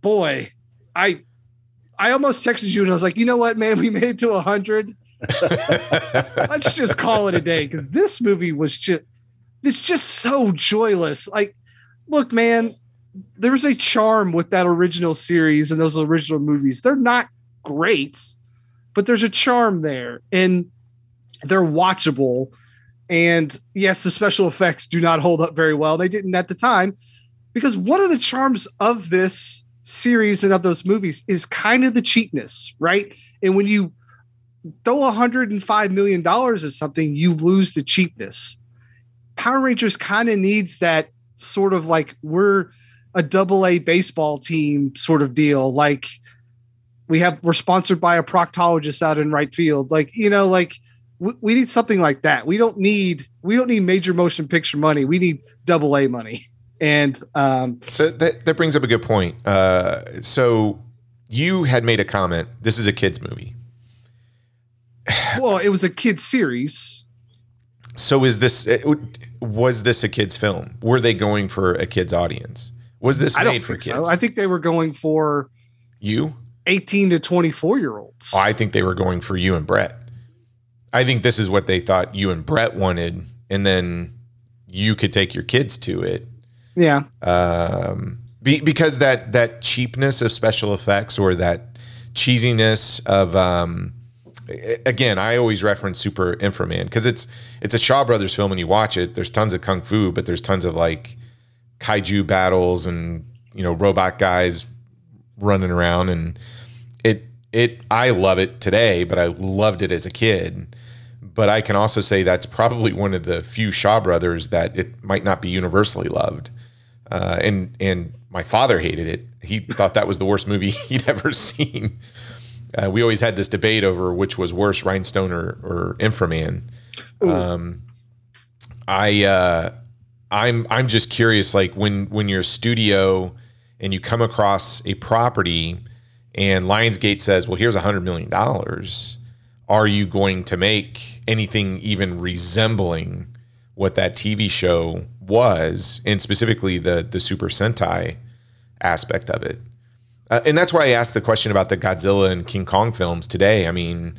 boy, I. I almost texted you and I was like, you know what, man, we made it to hundred. let's just call it a day because this movie was just it's just so joyless like look man there's a charm with that original series and those original movies they're not great but there's a charm there and they're watchable and yes the special effects do not hold up very well. They didn't at the time because one of the charms of this series and of those movies is kind of the cheapness right? And when you throw 105 million dollars at something you lose the cheapness. Power rangers kind of needs that sort of like we're a double a baseball team sort of deal. Like we have we're sponsored by a proctologist out in right field. Like you know like we, we need something like that we don't need we don't need major motion picture money we need double a money and um So that that brings up a good point. Uh, so you had made a comment. This is a kids movie. well it was a kids series So is this was this a kids film? Were they going for a kids audience? Was this i made for think kids? so i think they were going for you? 18 to 24 year olds Oh, I think they were going for you and Brett. I think this is what they thought you and Brett wanted, and then you could take your kids to it. yeah Um, be, because that that cheapness of special effects or that cheesiness of um, again, I always reference Super Inframan because it's it's a Shaw Brothers film and you watch it. There's tons of kung fu, but there's tons of like kaiju battles and you know robot guys running around and it it I love it today, but I loved it as a kid. But I can also say that's probably one of the few Shaw Brothers that it might not be universally loved. Uh, and and my father hated it. He thought that was the worst movie he'd ever seen. Uh, we always had this debate over which was worse, Rhinestone or, or Inframan. Um, I uh, I'm I'm just curious, like when when you're a studio and you come across a property and Lionsgate says, "Well, here's a hundred million dollars," are you going to make anything even resembling what that TV show was, and specifically the the Super Sentai aspect of it? Uh, and that's why I asked the question about the Godzilla and King Kong films today. I mean,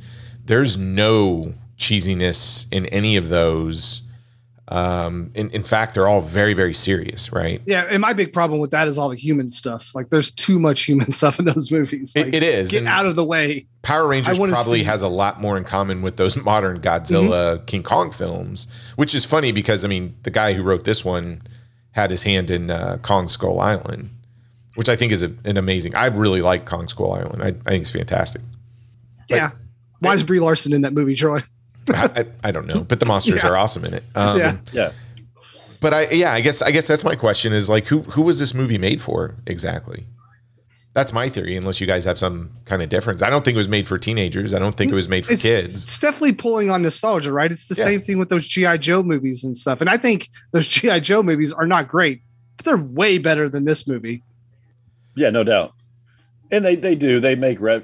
there's no cheesiness in any of those. Um, in, in fact, they're all very, very serious, right? Yeah, and my big problem with that is all the human stuff. Like, there's too much human stuff in those movies. Like, it, it is. Get and out of the way. Power Rangers probably see- has a lot more in common with those modern Godzilla, King Kong films, which is funny because I mean, the guy who wrote this one had his hand in uh, Kong Skull Island, which I think is a, an amazing. I really like Kong Skull Island. I, I think it's fantastic. Yeah. Why is Brie Larson in that movie, Troy? I, I, I don't know, but the monsters Yeah. are awesome in it. Um, Yeah. Yeah. But I, yeah, I guess, I guess that's my question is like, who, who was this movie made for exactly? That's my theory, unless you guys have some kind of difference. I don't think it was made for teenagers. I don't think it was made for it's, kids. It's definitely pulling on nostalgia, right? It's the Yeah. same thing with those GI Joe movies and stuff. And I think those GI Joe movies are not great, but they're way better than this movie. Yeah, no doubt. And they they do they make re-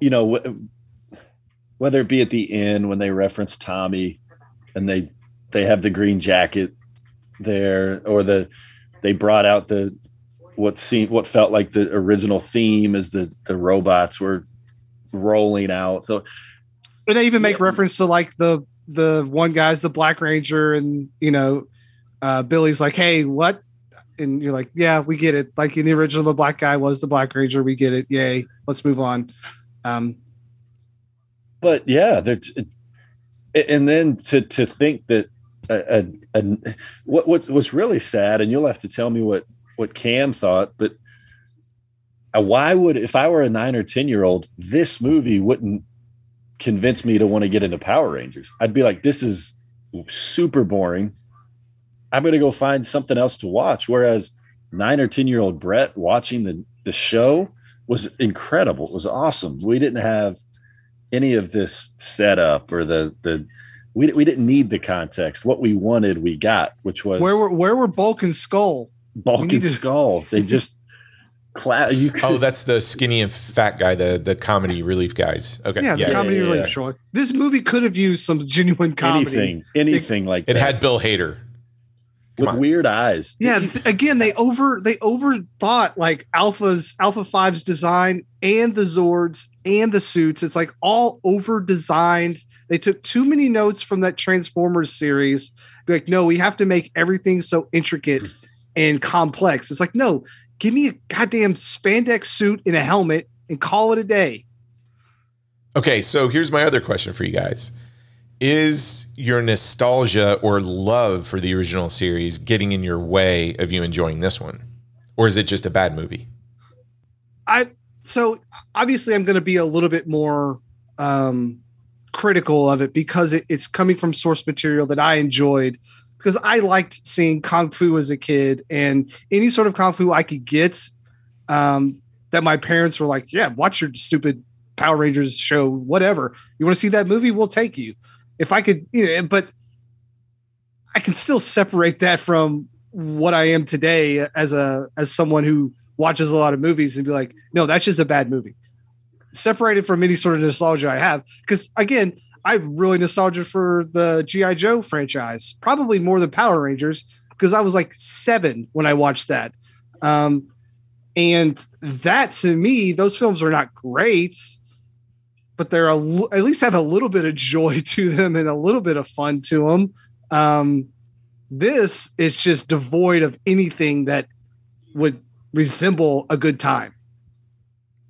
you know wh- whether it be at the end when they reference Tommy and they they have the green jacket there or the they brought out the what seemed what felt like the original theme as the the robots were rolling out. So And they even make Yeah. reference to like the the one guy's the Black Ranger, and you know, uh, Billy's like, "Hey, what?" And you're like, "Yeah, we get it." Like in the original, the black guy was the Black Ranger. We get it. Yay! Let's move on. Um, but yeah, and then to to think that a, a, a, what what what's really sad, and you'll have to tell me what what Cam thought, but uh, why would if I were a nine or ten year old, this movie wouldn't convince me to want to get into Power Rangers? I'd be like, this is super boring. I'm to go find something else to watch. Whereas nine or ten year old Brett watching the the show was incredible. It was awesome. We didn't have any of this setup or the the we, we didn't need the context. What we wanted, we got, which was where were where were Bulk and Skull? Bulk and to- Skull. They just cla- you could, Oh, that's the skinny and fat guy, the the comedy relief guys. Okay, Yeah, the yeah. comedy yeah, relief, yeah. Troy. This movie could have used some genuine comedy. anything, anything like It that. had Bill Hader. With on. weird eyes. Yeah, th- again, they over they overthought like Alpha's Alpha 5's design and the Zords and the suits. It's like all over designed. They took too many notes from that Transformers series. Like, no, we have to make everything so intricate hmm. and complex. It's like, no, give me a goddamn spandex suit and a helmet and call it a day. Okay, so here's my other question for you guys. Is your nostalgia or love for the original series getting in your way of you enjoying this one? Or is it just a bad movie? I so obviously I'm going to be a little bit more um, critical of it because it, it's coming from source material that I enjoyed because I liked seeing kung fu as a kid and any sort of kung fu I could get um, that my parents were like, yeah, watch your stupid Power Rangers show, whatever. You want to see that movie? We'll take you. If I could, you know, but I can still separate that from what I am today as a as someone who watches a lot of movies and be like, no, that's just a bad movie. Separated from any sort of nostalgia I have, because again, I have really nostalgia for the GI Joe franchise, probably more than Power Rangers, because I was like seven when I watched that. Um, and that to me, those films are not great, but they're a, at least have a little bit of joy to them and a little bit of fun to them. Um, this is just devoid of anything that would resemble a good time.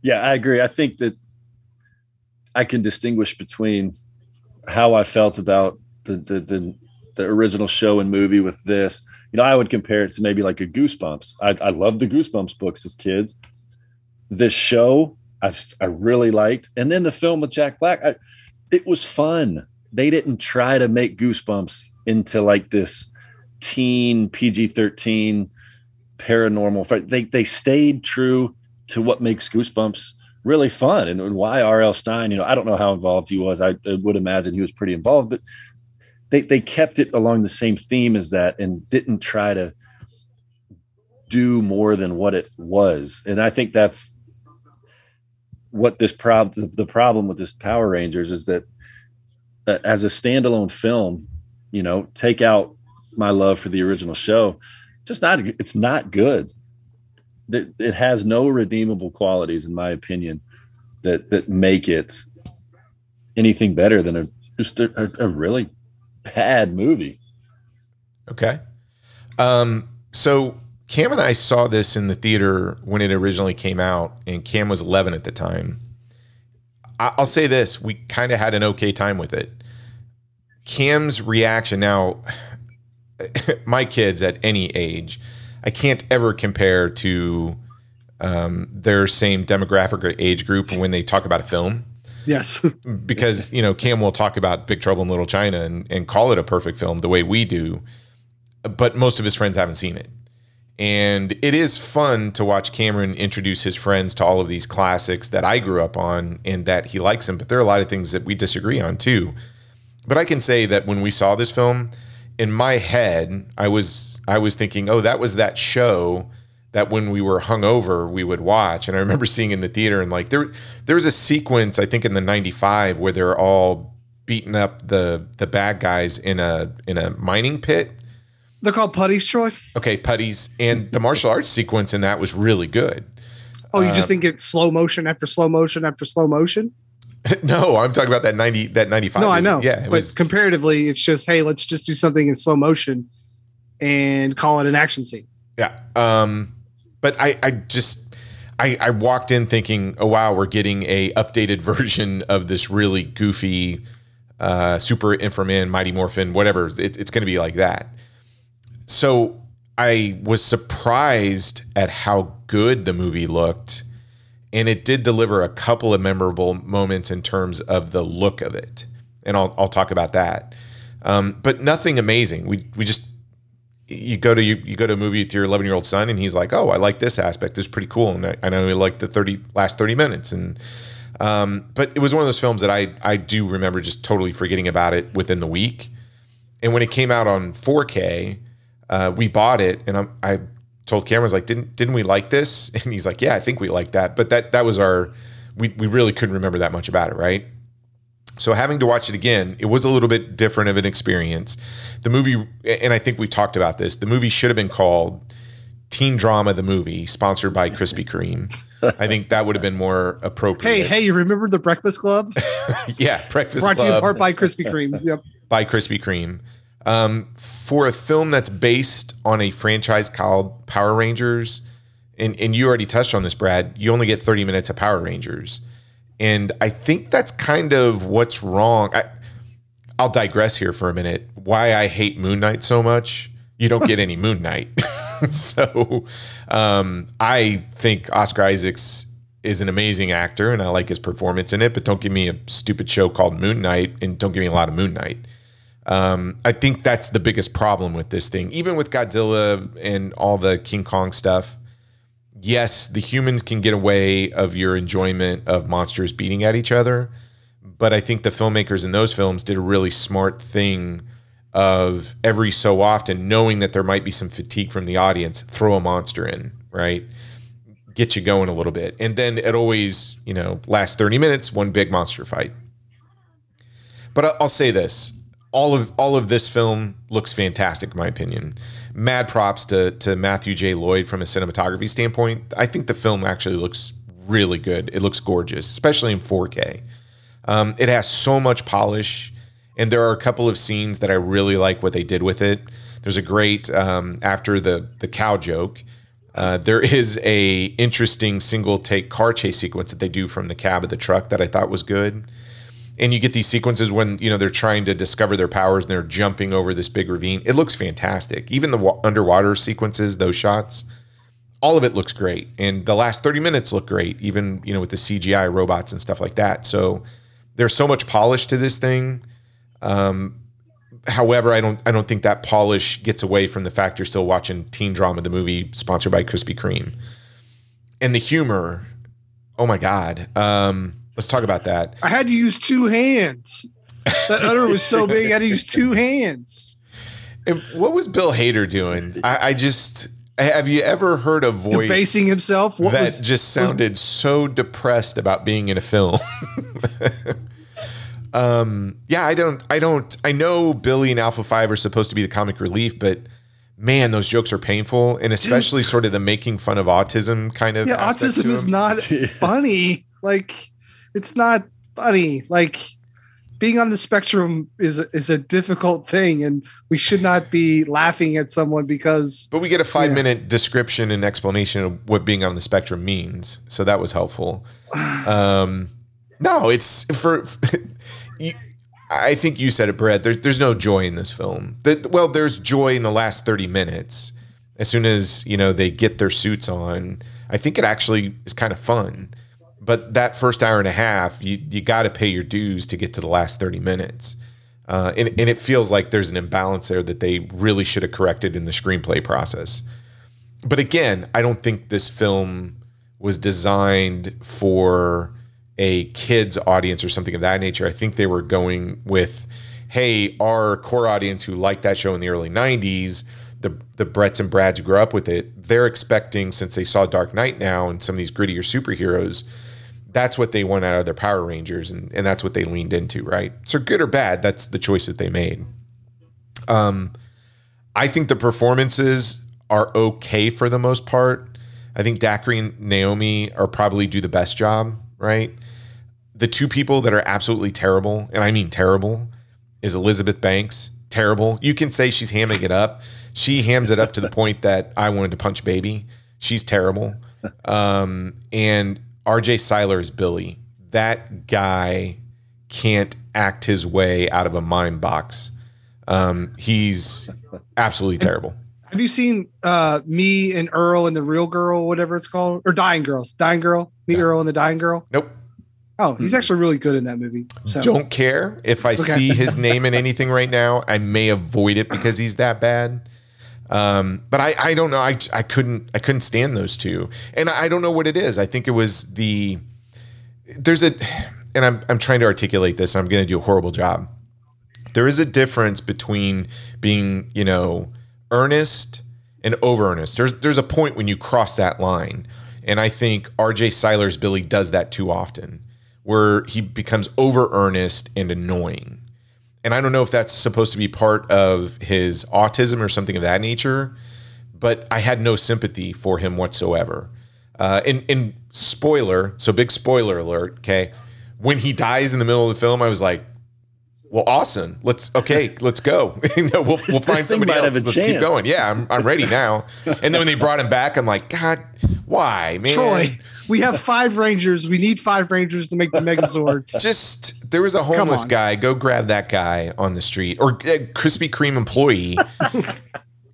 Yeah, I agree. I think that I can distinguish between how I felt about the the the, the original show and movie with this. You know, I would compare it to maybe like a Goosebumps. I, I love the Goosebumps books as kids. This show, I, I really liked, and then the film with Jack Black, I, it was fun. They didn't try to make Goosebumps into like this teen PG thirteen paranormal. They they stayed true to what makes Goosebumps really fun and why R.L. Stine, you know, I don't know how involved he was. I, I would imagine he was pretty involved, but they they kept it along the same theme as that and didn't try to do more than what it was. And I think that's what this problem the problem with this Power Rangers is that uh, as a standalone film, you know, take out my love for the original show, just not it's not good. It, it has no redeemable qualities, in my opinion, that that make it anything better than a just a, a really bad movie. Okay. Um, so Cam and I saw this in the theater when it originally came out, and Cam was 11 at the time. I'll say this: we kind of had an okay time with it. Cam's reaction now, my kids at any age, I can't ever compare to um, their same demographic or age group when they talk about a film Yes. because you know Cam will talk about Big Trouble in Little China and, and call it a perfect film the way we do, but most of his friends haven't seen it, and it is fun to watch Cameron introduce his friends to all of these classics that I grew up on and that he likes them. But there are a lot of things that we disagree on too. But I can say that when we saw this film, in my head, I was I was thinking, oh, that was that show that when we were hungover we would watch. And I remember seeing in the theater and like there there was a sequence I think in the '95 where they're all beating up the the bad guys in a in a mining pit. They're called putties, Troy. Okay, putties, and the martial arts sequence in that was really good. Oh, you Uh, just think it's slow motion after slow motion after slow motion? no, I'm talking about that ninety that ninety five. No, I know. Yeah, it but was comparatively, it's just hey, let's just do something in slow motion and call it an action scene. Yeah. Um, but I, I just, I, I walked in thinking, oh wow, we're getting a updated version of this really goofy, uh, Super Inframan, Mighty Morphin, whatever. It, it's going to be like that. So I was surprised at how good the movie looked, and it did deliver a couple of memorable moments in terms of the look of it, and I'll I'll talk about that. Um, but nothing amazing. We we just you go to you, you go to a movie with your 11 year old son and he's like oh i like this aspect this is pretty cool and i, I know he liked the 30 last 30 minutes and um, but it was one of those films that i i do remember just totally forgetting about it within the week and when it came out on 4k uh, we bought it and I'm, i told cameron like didn't didn't we like this and he's like yeah i think we like that but that that was our we, we really couldn't remember that much about it right so having to watch it again, it was a little bit different of an experience. The movie, and I think we talked about this. The movie should have been called Teen Drama: The Movie, sponsored by Krispy Kreme. I think that would have been more appropriate. hey, hey, you remember the Breakfast Club? yeah, Breakfast Brought to you in Club part by Krispy Kreme. Yep. by Krispy Kreme. Um, for a film that's based on a franchise called Power Rangers, and, and you already touched on this, Brad, you only get 30 minutes of Power Rangers. And I think that's kind of what's wrong. I, I'll digress here for a minute. Why I hate Moon Knight so much. You don't get any Moon Knight. so um, I think Oscar Isaacs is an amazing actor and I like his performance in it, but don't give me a stupid show called Moon Knight and don't give me a lot of Moon Knight. Um, I think that's the biggest problem with this thing. Even with Godzilla and all the King Kong stuff, yes, the humans can get away of your enjoyment of monsters beating at each other. But I think the filmmakers in those films did a really smart thing of every so often knowing that there might be some fatigue from the audience, throw a monster in, right? Get you going a little bit. And then it always, you know, lasts 30 minutes, one big monster fight. But I'll say this. All of all of this film looks fantastic, in my opinion. Mad props to to Matthew J. Lloyd from a cinematography standpoint. I think the film actually looks really good. It looks gorgeous, especially in 4K. Um, it has so much polish, and there are a couple of scenes that I really like what they did with it. There's a great um, after the the cow joke. Uh, there is a interesting single take car chase sequence that they do from the cab of the truck that I thought was good. And you get these sequences when you know they're trying to discover their powers and they're jumping over this big ravine. It looks fantastic. Even the wa- underwater sequences, those shots, all of it looks great. And the last 30 minutes look great, even you know with the CGI robots and stuff like that. So there's so much polish to this thing. Um, however, I don't I don't think that polish gets away from the fact you're still watching teen drama, the movie sponsored by Krispy Kreme, and the humor. Oh my God. Um, let's talk about that. I had to use two hands. that udder was so big, I had to use two hands. And what was Bill Hader doing? I, I just have you ever heard a voice Debasing himself. What that was just sounded so depressed about being in a film? um, yeah, I don't, I don't, I know Billy and Alpha Five are supposed to be the comic relief, but man, those jokes are painful, and especially sort of the making fun of autism kind of. yeah, aspect to autism is not funny. Like it's not funny. Like being on the spectrum is is a difficult thing, and we should not be laughing at someone because But we get a five minute description and explanation of what being on the spectrum means. So that was helpful. Um, no, it's for. you, I think you said it, Brett. There's there's no joy in this film. That well, there's joy in the last thirty minutes. As soon as you know they get their suits on, I think it actually is kind of fun. But that first hour and a half, you you got to pay your dues to get to the last thirty minutes. Uh, and, and it feels like there's an imbalance there that they really should have corrected in the screenplay process. But again, I don't think this film was designed for a kids audience or something of that nature. I think they were going with, hey, our core audience who liked that show in the early '90s, the the Bretts and Brads who grew up with it, they're expecting since they saw Dark Knight now and some of these grittier superheroes, that's what they want out of their Power Rangers, and, and that's what they leaned into, right? So good or bad, that's the choice that they made. Um, I think the performances are okay for the most part. I think Dacre and Naomi are probably do the best job, right? The two people that are absolutely terrible, and I mean terrible, is Elizabeth Banks. Terrible. You can say she's hamming it up. She hams it up to the point that I wanted to punch baby. She's terrible. Um, and RJ Cyler is Billy. That guy can't act his way out of a mime box. Um, he's absolutely terrible. have you seen uh me and Earl and the real girl, whatever it's called, or Dying Girls? Dying Girl, me Yeah. Earl and the Dying Girl. Nope. Oh, he's actually really good in that movie. So Don't care if I Okay. see his name in anything right now. I may avoid it because he's that bad. Um, but I, I don't know. I, I couldn't I couldn't stand those two, and I don't know what it is. I think it was the there's a, and I'm I'm trying to articulate this. I'm going to do a horrible job. There is a difference between being you know earnest and over earnest. There's there's a point when you cross that line, and I think R.J. Cyler's Billy does that too often, where he becomes over earnest and annoying. And I don't know if that's supposed to be part of his autism or something of that nature, but I had no sympathy for him whatsoever. Uh, and, and spoiler, so big spoiler alert, okay. When he dies in the middle of the film, I was like, well, awesome. Let's okay, let's go. you know, we'll, we'll find somebody else. Let's keep going. Yeah, I'm, I'm ready now. And then when they brought him back, I'm like, God, why, man? Troy, we have five Rangers. We need five Rangers to make the Megazord. just there was a homeless guy. Go grab that guy on the street or a Krispy Kreme employee.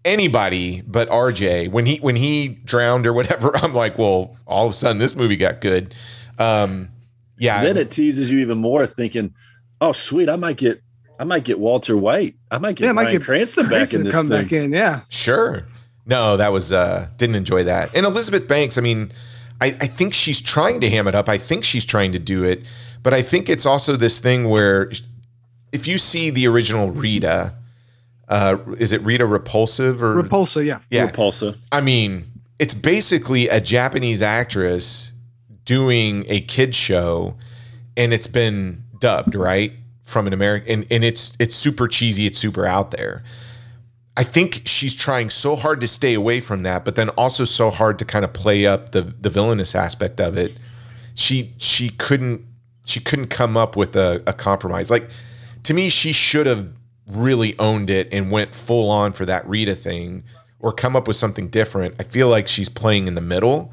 Anybody but RJ. When he when he drowned or whatever, I'm like, well, all of a sudden this movie got good. Um, yeah, then it teases you even more, thinking, "Oh, sweet, I might get, I might get Walter White. I might get Yeah, I might Bryan get Cranston back Cranston in this come thing." back in. Yeah. Sure. No, that was uh didn't enjoy that. And Elizabeth Banks, I mean, I, I think she's trying to ham it up. I think she's trying to do it, but I think it's also this thing where if you see the original Rita, uh, is it Rita Repulsive or Repulsa, yeah. yeah? Repulsa. I mean, it's basically a Japanese actress doing a kid show, and it's been dubbed right from an American, and, and it's it's super cheesy, it's super out there. I think she's trying so hard to stay away from that, but then also so hard to kind of play up the the villainous aspect of it. She she couldn't she couldn't come up with a, a compromise. Like to me, she should have really owned it and went full on for that Rita thing, or come up with something different. I feel like she's playing in the middle.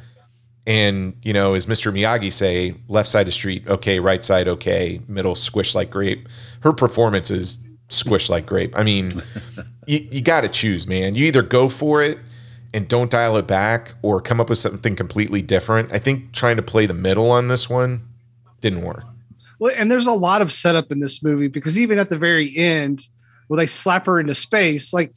And, you know, as Mr. Miyagi say, left side of street, okay, right side, okay, middle squish like grape. Her performance is squish like grape. I mean, you, you got to choose, man. You either go for it and don't dial it back or come up with something completely different. I think trying to play the middle on this one didn't work. Well, and there's a lot of setup in this movie because even at the very end, where they slap her into space, like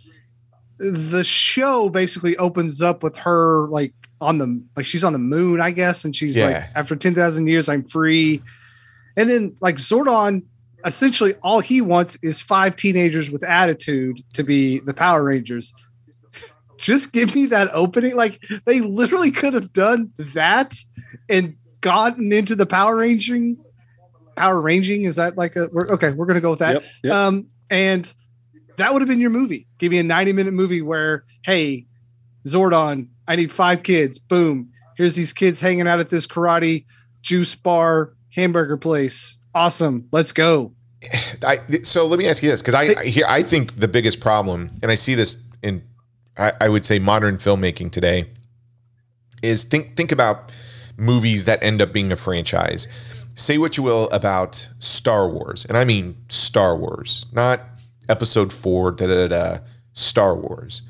the show basically opens up with her like on the like she's on the moon, I guess, and she's like, Yeah. after ten thousand years, I'm free. And then like Zordon essentially all he wants is five teenagers with attitude to be the Power Rangers. Just give me that opening. Like they literally could have done that and gotten into the Power Ranging. Power Ranging is that like a we're, okay? We're gonna go with that. Yep, yep. Um, and that would have been your movie. Give me a ninety minute movie where hey, Zordon, I need five kids. Boom. Here's these kids hanging out at this karate juice bar hamburger place. Awesome. Let's go. I, so let me ask you this because I, I here I think the biggest problem, and I see this in I, I would say modern filmmaking today, is think think about movies that end up being a franchise. Say what you will about Star Wars, and I mean Star Wars, not Episode Four, da da da. Star Wars.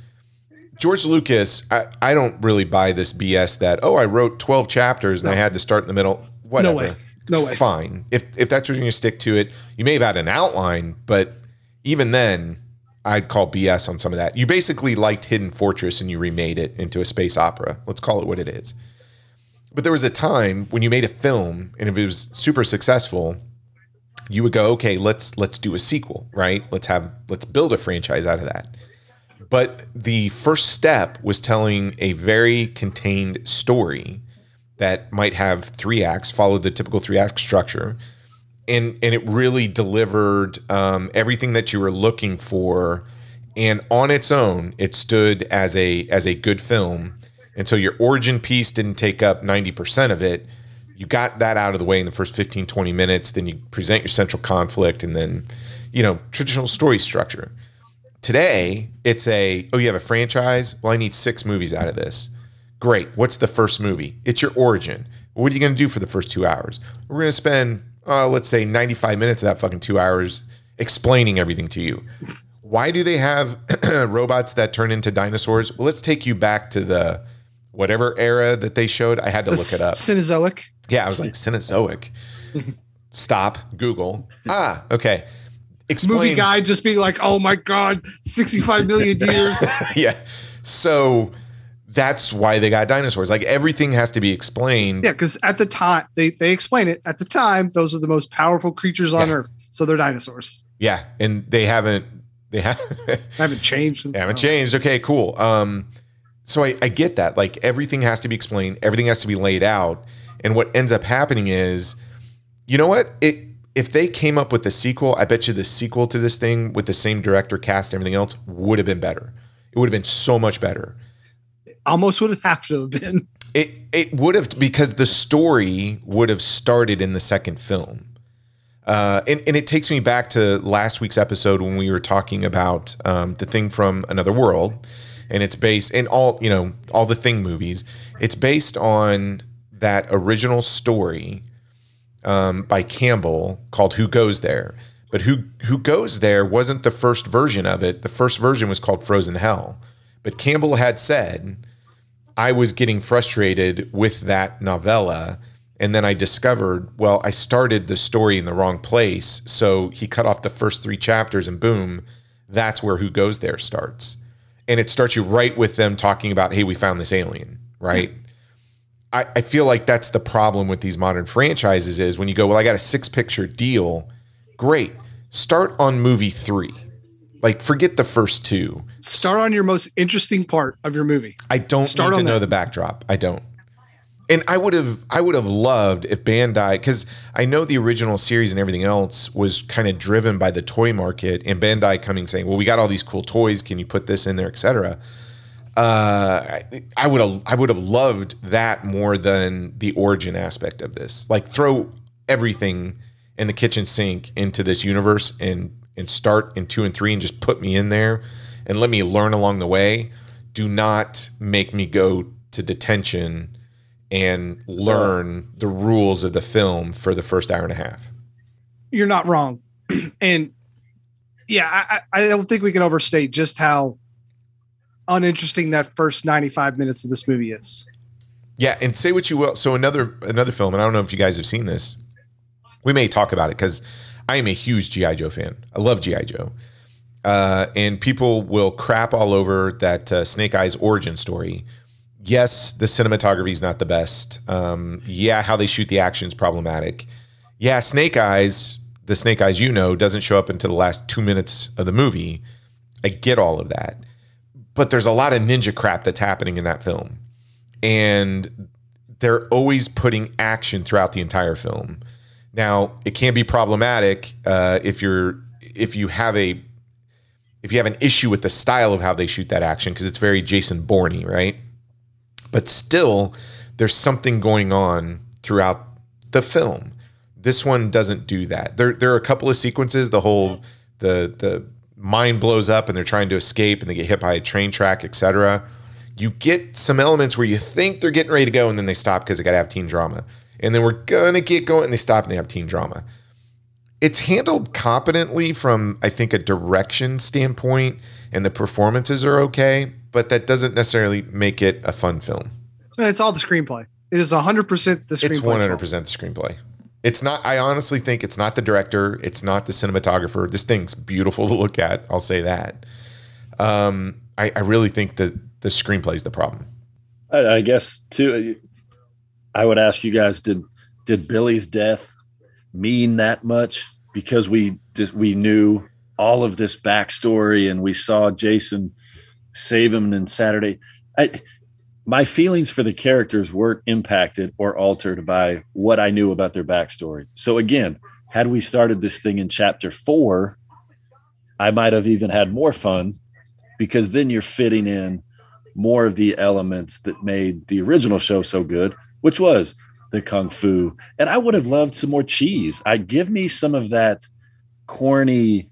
George Lucas, I, I don't really buy this BS that oh I wrote twelve chapters and I had to start in the middle. Whatever. way. No way. Fine. If if that's what you're going to stick to it, you may have had an outline, but even then, I'd call BS on some of that. You basically liked Hidden Fortress and you remade it into a space opera. Let's call it what it is. But there was a time when you made a film, and if it was super successful, you would go, okay, let's let's do a sequel, right? Let's have let's build a franchise out of that. But the first step was telling a very contained story that might have three acts, followed the typical three act structure, and and it really delivered um, everything that you were looking for. And on its own, it stood as a as a good film. And so your origin piece didn't take up 90% of it. You got that out of the way in the first 15, 20 minutes. Then you present your central conflict and then, you know, traditional story structure. Today, it's a, oh, you have a franchise? Well, I need six movies out of this. Great. What's the first movie? It's your origin. What are you going to do for the first two hours? We're going to spend, uh, let's say, 95 minutes of that fucking two hours explaining everything to you. Why do they have robots that turn into dinosaurs? Well, let's take you back to the whatever era that they showed. I had to The look it up. Cenozoic. Yeah, I was like Cenozoic. Stop. Google. Ah, okay. Explains, Movie guy just being like, oh my God, 65 million years. yeah. So that's why they got dinosaurs. Like everything has to be explained. yeah, because at the time, they, they explain it. At the time, those are the most powerful creatures on Yeah. Earth. So they're dinosaurs. Yeah, and they haven't. They have. Haven't changed. They haven't changed. Okay, cool. Um, so I, I get that. Like everything has to be explained, everything has to be laid out. And what ends up happening is, you know what? It if they came up with the sequel, I bet you the sequel to this thing with the same director, cast, everything else would have been better. It would have been so much better. Almost would have to have been. It it would have because the story would have started in the second film. Uh, and, and it takes me back to last week's episode when we were talking about um, the thing from another world, and it's based in all you know all the thing movies. It's based on that original story um, by Campbell called "Who Goes There," but who Who Goes There wasn't the first version of it. The first version was called Frozen Hell, but Campbell had said I was getting frustrated with that novella. And then I discovered, well, I started the story in the wrong place. So he cut off the first three chapters, and boom, that's where Who Goes There starts. And it starts you right with them talking about, hey, we found this alien, right? I, I feel like that's the problem with these modern franchises is when you go, well, I got a six picture deal. Great. Start on movie three. Like, forget the first two. Start on your most interesting part of your movie. I don't Start need to know that. the backdrop. I don't. And I would have I would have loved if Bandai because I know the original series and everything else was kind of driven by the toy market and Bandai coming saying, "Well, we got all these cool toys. Can you put this in there, etc." Uh, I, would have I would have loved that more than the origin aspect of this. Like throw everything in the kitchen sink into this universe and and start in two and three and just put me in there and let me learn along the way. Do not make me go to detention and learn the rules of the film for the first hour and a half. You're not wrong. and yeah, I I don't think we can overstate just how uninteresting that first 95 minutes of this movie is. Yeah, and say what you will. So another another film, and I don't know if you guys have seen this. We may talk about it because I am a huge GI Joe fan. I love GI Joe, uh, and people will crap all over that uh, Snake Eyes origin story. Yes, the cinematography is not the best. Um, yeah, how they shoot the action is problematic. Yeah, Snake Eyes the Snake Eyes you know doesn't show up until the last two minutes of the movie. I get all of that, but there's a lot of ninja crap that's happening in that film, and they're always putting action throughout the entire film. Now, it can be problematic uh, if you're if you have a if you have an issue with the style of how they shoot that action because it's very Jason Bourne, right? But still, there's something going on throughout the film. This one doesn't do that. There, there are a couple of sequences. The whole the the mine blows up and they're trying to escape and they get hit by a train track, etc. You get some elements where you think they're getting ready to go and then they stop because they got to have teen drama. And then we're gonna get going and they stop and they have teen drama it's handled competently from I think a direction standpoint and the performances are okay, but that doesn't necessarily make it a fun film. It's all the screenplay. It is 100% the screenplay. It's 100% the screenplay. It's not I honestly think it's not the director, it's not the cinematographer. This thing's beautiful to look at, I'll say that. Um, I, I really think that the screenplay is the problem. I, I guess too I would ask you guys did did Billy's death mean that much because we just we knew all of this backstory and we saw Jason save him in Saturday. I, my feelings for the characters weren't impacted or altered by what I knew about their backstory. So again, had we started this thing in chapter four, I might have even had more fun because then you're fitting in more of the elements that made the original show so good, which was the kung fu. And I would have loved some more cheese. I give me some of that corny,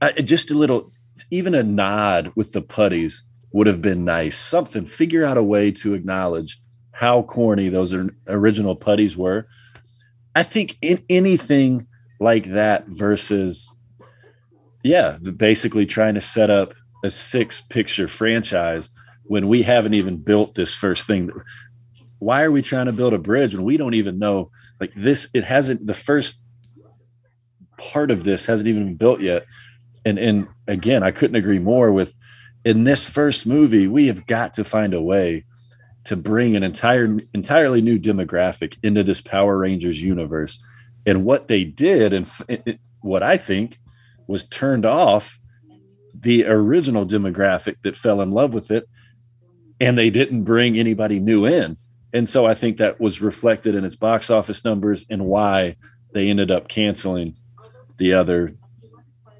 uh, just a little, even a nod with the putties would have been nice. Something, figure out a way to acknowledge how corny those original putties were. I think in anything like that versus, yeah, basically trying to set up a six picture franchise when we haven't even built this first thing why are we trying to build a bridge when we don't even know like this it hasn't the first part of this hasn't even been built yet and and again i couldn't agree more with in this first movie we have got to find a way to bring an entire entirely new demographic into this power rangers universe and what they did and it, what i think was turned off the original demographic that fell in love with it and they didn't bring anybody new in and so I think that was reflected in its box office numbers and why they ended up canceling the other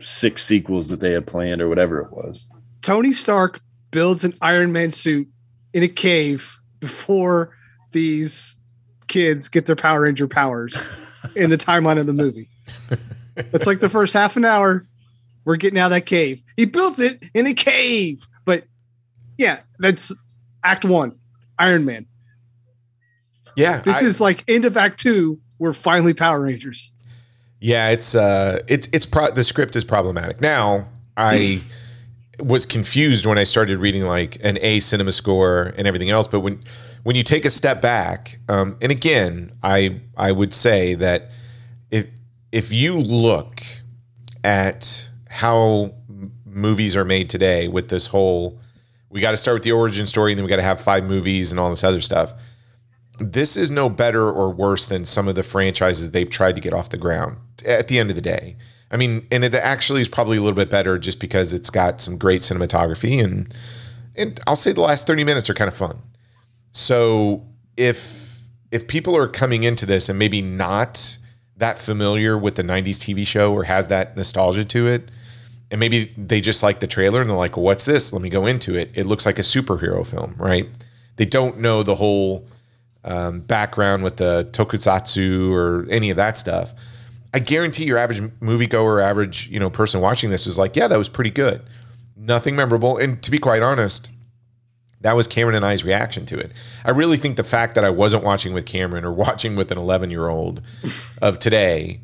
six sequels that they had planned or whatever it was. Tony Stark builds an Iron Man suit in a cave before these kids get their Power Ranger powers in the timeline of the movie. It's like the first half an hour, we're getting out of that cave. He built it in a cave. But yeah, that's act one, Iron Man. Yeah, this I, is like end of Act Two. We're finally Power Rangers. Yeah, it's uh, it's it's pro- the script is problematic. Now I was confused when I started reading like an A cinema score and everything else, but when when you take a step back, um, and again, I I would say that if if you look at how movies are made today with this whole we got to start with the origin story and then we got to have five movies and all this other stuff this is no better or worse than some of the franchises they've tried to get off the ground at the end of the day. I mean, and it actually is probably a little bit better just because it's got some great cinematography and and I'll say the last 30 minutes are kind of fun. So if if people are coming into this and maybe not that familiar with the 90s TV show or has that nostalgia to it, and maybe they just like the trailer and they're like, well, what's this? Let me go into it. It looks like a superhero film, right? They don't know the whole um, background with the tokusatsu or any of that stuff, I guarantee your average moviegoer, average you know person watching this is like, yeah, that was pretty good. Nothing memorable, and to be quite honest, that was Cameron and I's reaction to it. I really think the fact that I wasn't watching with Cameron or watching with an 11 year old of today,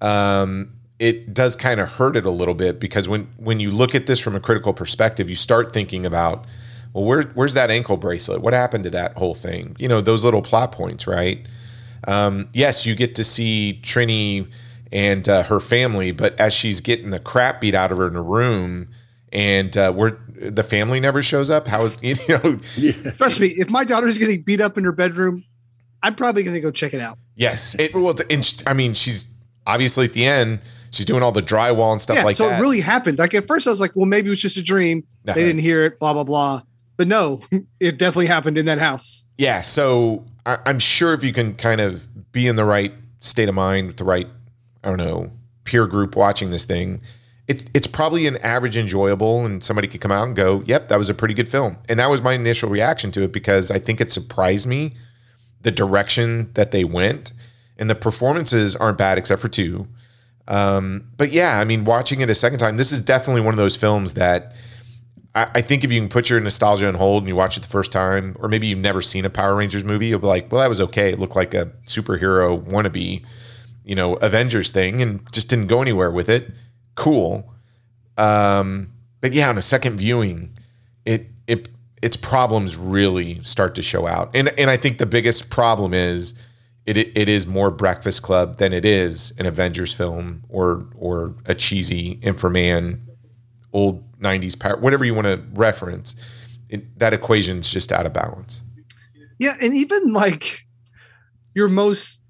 um, it does kind of hurt it a little bit because when when you look at this from a critical perspective, you start thinking about well, where, where's that ankle bracelet? What happened to that whole thing? You know, those little plot points, right? Um, yes, you get to see Trini and uh, her family, but as she's getting the crap beat out of her in a room, and uh, where the family never shows up, how you know? Yeah. Trust me, if my daughter's getting beat up in her bedroom, I'm probably going to go check it out. Yes, it well, and I mean, she's obviously at the end she's doing all the drywall and stuff yeah, like so that. So it really happened. Like at first, I was like, well, maybe it was just a dream. Uh-huh. They didn't hear it. Blah blah blah. But no, it definitely happened in that house. Yeah, so I, I'm sure if you can kind of be in the right state of mind with the right, I don't know, peer group watching this thing, it's it's probably an average enjoyable, and somebody could come out and go, "Yep, that was a pretty good film." And that was my initial reaction to it because I think it surprised me the direction that they went, and the performances aren't bad except for two. Um, but yeah, I mean, watching it a second time, this is definitely one of those films that I, I think if you can put your nostalgia on hold and you watch it the first time, or maybe you've never seen a Power Rangers movie, you'll be like, well, that was okay. It looked like a superhero wannabe, you know, Avengers thing and just didn't go anywhere with it. Cool. Um, but yeah, on a second viewing, it it its problems really start to show out. And and I think the biggest problem is it it is more Breakfast Club than it is an Avengers film or or a cheesy Inframan old 90s power whatever you want to reference. It, that equation's just out of balance. Yeah, and even like your most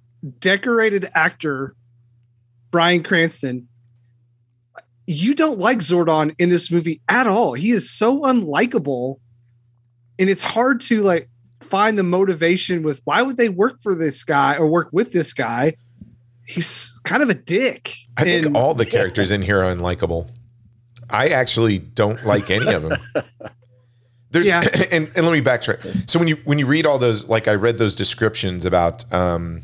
decorated actor, Bryan Cranston, you don't like Zordon in this movie at all. He is so unlikable, and it's hard to like find the motivation with why would they work for this guy or work with this guy. He's kind of a dick. I think And- all the characters in here are unlikable. I actually don't like any of them. There's Yeah. and, and let me backtrack. So when you when you read all those, like I read those descriptions about um,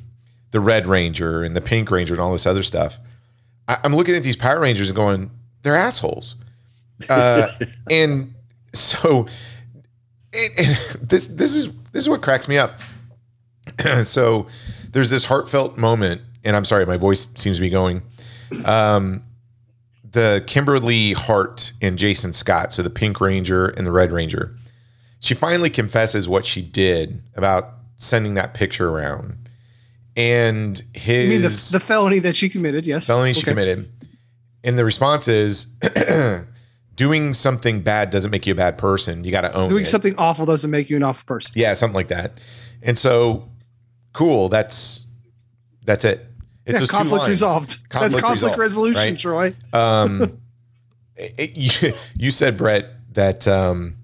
the Red Ranger and the Pink Ranger and all this other stuff, I, I'm looking at these Power Rangers and going, they're assholes. Uh, and so it, it- this this is this is what cracks me up. so there's this heartfelt moment, and I'm sorry, my voice seems to be going. Um, the Kimberly Hart and Jason Scott, so the Pink Ranger and the Red Ranger, she finally confesses what she did about sending that picture around, and his I mean the, the felony that she committed, yes. felony she Okay. committed. And the response is doing something bad doesn't make you a bad person. You got to own Doing it. something awful doesn't make you an awful person. Yeah, something like that. And so, cool. That's that's it. It's yeah, conflict resolved. Conflict That's conflict resolved, resolution, right? Troy. Um, it- you, you said Brett that um,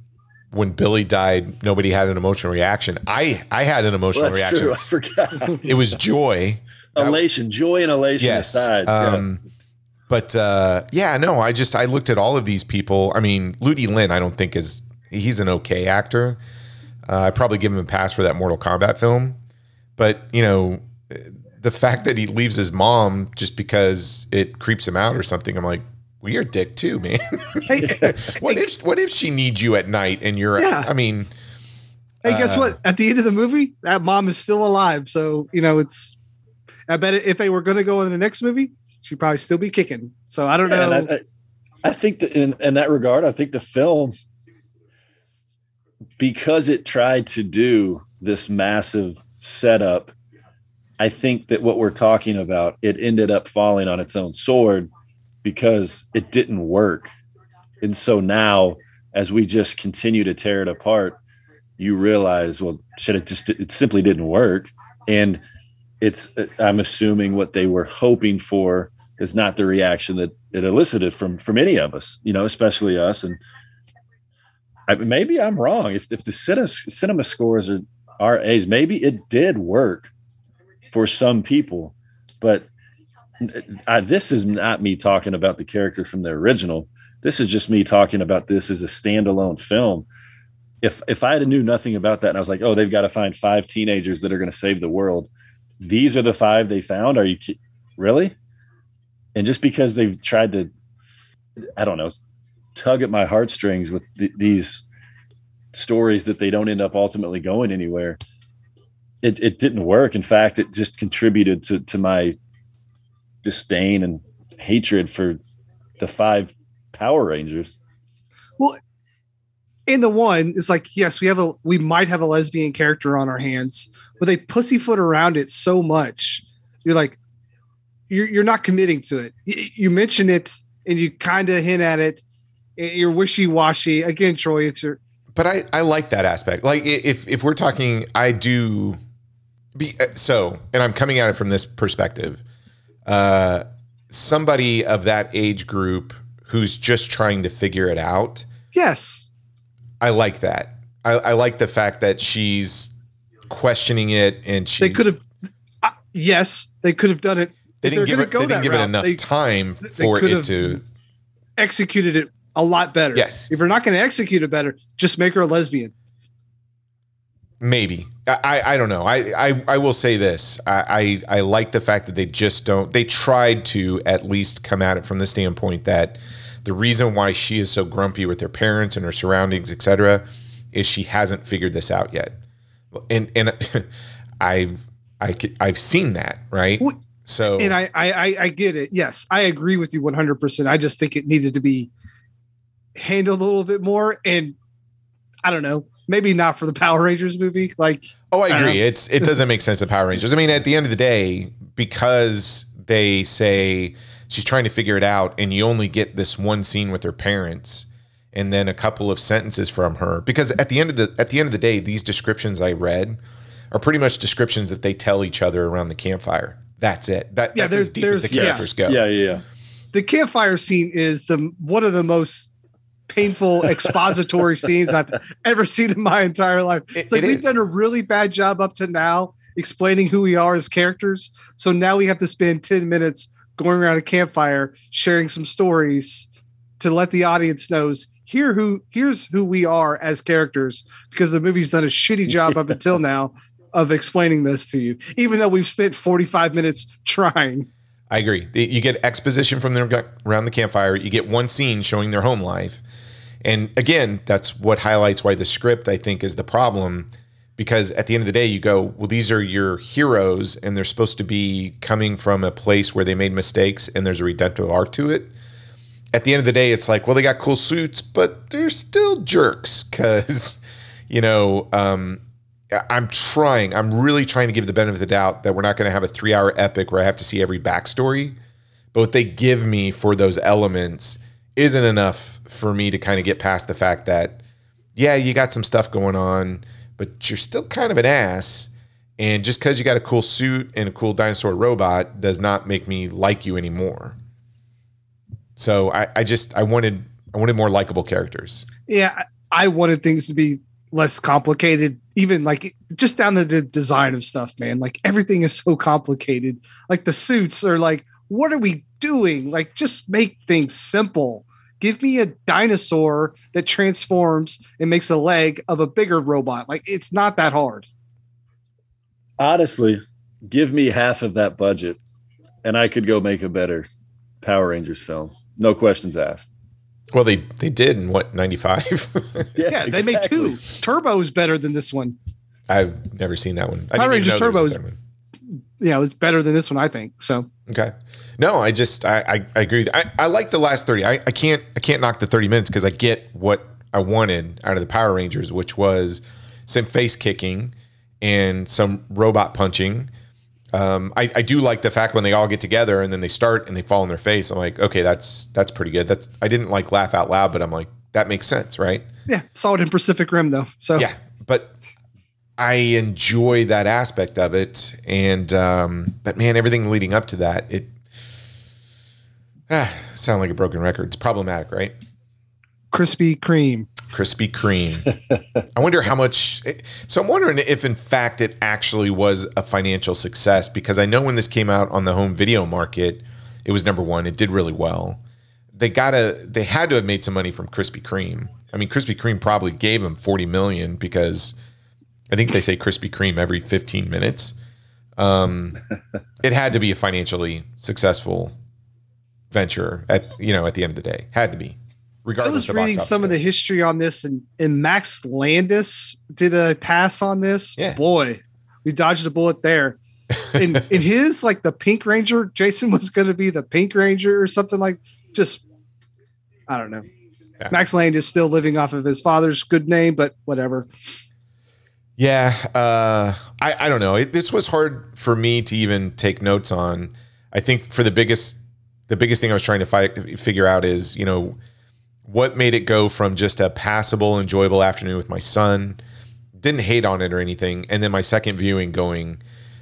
when Billy died, nobody had an emotional reaction. I I had an emotional Well, that's reaction. true. I forgot. It was joy. elation, joy, and elation yes. aside. yeah. Um, But uh, yeah, no, I just I looked at all of these people. I mean, Ludi Lin, I don't think is he's an okay actor. Uh, I probably give him a pass for that Mortal Kombat film, but you know, the fact that he leaves his mom just because it creeps him out or something, I'm like, well, you're a dick too, man. What if what if she needs you at night and you're? Yeah. I mean, Hey, guess Uh, what? At the end of the movie, that mom is still alive. So you know, it's. I bet if they were going to go in the next movie, she'd probably still be kicking. So I don't Yeah, know. and I, I, I think that in, in that regard, I think the film, because it tried to do this massive setup, I think that what we're talking about, it ended up falling on its own sword because it didn't work. And so now, as we just continue to tear it apart, you realize, well, shit, it just it simply didn't work. And it's I'm assuming what they were hoping for is not the reaction that it elicited from from any of us, you know, especially us. And I, maybe I'm wrong. If if the cinema, scores are are A's, maybe it did work for some people, but I, this is not me talking about the character from the original. This is just me talking about this as a standalone film. If if I had knew nothing about that and I was like, oh, they've got to find five teenagers that are going to save the world. These are the five they found. Are you really? And just because they've tried to, I don't know, tug at my heartstrings with th- these stories that they don't end up ultimately going anywhere, it, it didn't work. In fact, it just contributed to, to my disdain and hatred for the five Power Rangers. Well, in the one, it's like yes, we have a we might have a lesbian character on our hands, but they pussyfoot around it so much. You're like, you're you're not committing to it. You, you mention it and you kind of hint at it. and You're wishy washy. Again, Troy, it's your but I, I like that aspect. Like if if we're talking, I do be uh, so, and I'm coming at it from this perspective. Uh, somebody of that age group who's just trying to figure it out. Yes. I like that. I, I like the fact that she's questioning it and she They could have. Uh, yes, they could have done it. they didn't give it they didn't give it enough they time for it to executed it a lot better. Yes. If you're not going to execute it better, just make her a lesbian. Maybe I, I I don't know. I, I I will say this. I, I I like the fact that they just don't. They tried to at least come at it from the standpoint that the reason why she is so grumpy with her parents and her surroundings, etc., is she hasn't figured this out yet. And and I've I've seen that right. So And I, I, I, I get it. Yes, I agree with you 100%. I just think it needed to be handled a little bit more. And I don't know, maybe not for the Power Rangers movie. Like, Oh, I I agree. know. It's it doesn't make sense of Power Rangers. I mean, at the end of the day, because they say she's trying to figure it out, and you only get this one scene with her parents, and then a couple of sentences from her. Because at the end of the at the end of the day, these descriptions I read are pretty much descriptions that they tell each other around the campfire. That's it. That, Yeah, that's as there's- deep as the there's- yeah. go. Yeah, yeah, yeah. the campfire scene is the one of the most painful expository scenes I've ever seen in my entire life. It- It's like it we've done a really bad job up to now explaining who we are as characters. So now we have to spend 10 minutes going around a campfire sharing some stories to let the audience knows here who here's who we are as characters because the movie's done a shitty job up until now of explaining this to you even though we've spent 45 minutes trying I agree. You get exposition from them around the campfire. You get one scene showing their home life. And again, that's what highlights why the script, I think, is the problem. Because at the end of the day, you go, well, these are your heroes, and they're supposed to be coming from a place where they made mistakes and there's a redemptive arc to it. At the end of the day, it's like, well, they got cool suits, but they're still jerks because, you know, um, I'm trying, I'm really trying to give the benefit of the doubt that we're not going to have a three hour epic where I have to see every backstory. But what they give me for those elements isn't enough for me to kind of get past the fact that, yeah, you got some stuff going on, but you're still kind of an ass. And just because you got a cool suit and a cool dinosaur robot does not make me like you anymore. So I, I just I wanted I wanted more likable characters. yeah I wanted things to be less complicated even like just down to the design of stuff man like everything is so complicated like the suits are like what are we doing like just make things simple give me a dinosaur that transforms and makes a leg of a bigger robot like it's not that hard Honestly, give me half of that budget, and I could go make a better Power Rangers film. No questions asked. Well, they they did in what ninety five. yeah, they made two turbo is better than this one I've never seen that one. I Power didn't Rangers know there was a Turbo is- you know it's better than this one i think so Okay. No, I just I I, I agree. I, I like the last thirty. I, I can't I can't knock the thirty minutes because I get what I wanted out of the Power Rangers, which was some face kicking and some robot punching. Um, I, I do like the fact when they all get together and then they start and they fall on their face. I'm like, okay, that's that's pretty good. That's I didn't like laugh out loud, but I'm like, that makes sense, right? yeah saw it in pacific rim though so Yeah, but I enjoy that aspect of it, and um, but man, everything leading up to that, it sound like a broken record. It's problematic, right? Krispy Kreme. Krispy Kreme. I wonder how much. So I'm wondering if, in fact, it actually was a financial success because I know when this came out on the home video market, it was number one. It did really well. They gotta. They had to have made some money from Krispy Kreme. I mean, Krispy Kreme probably gave them 40 million because I think they say Krispy Kreme every 15 minutes. Um, it had to be a financially successful venture at you know at the end of the day. Had to be, I was of reading some of the history on this, and, and Max Landis did a pass on this. Yeah. Boy, we dodged a bullet there. In in his like the Pink Ranger, Jason was going to be the Pink Ranger or something like. Just I don't know. Yeah. Max Landis is still living off of his father's good name, but whatever. Yeah, uh, I I don't know. It, this was hard for me to even take notes on. I think for the biggest the biggest thing I was trying to fi- figure out is you know what made it go from just a passable, enjoyable afternoon with my son. Didn't hate on it or anything, and then my second viewing going,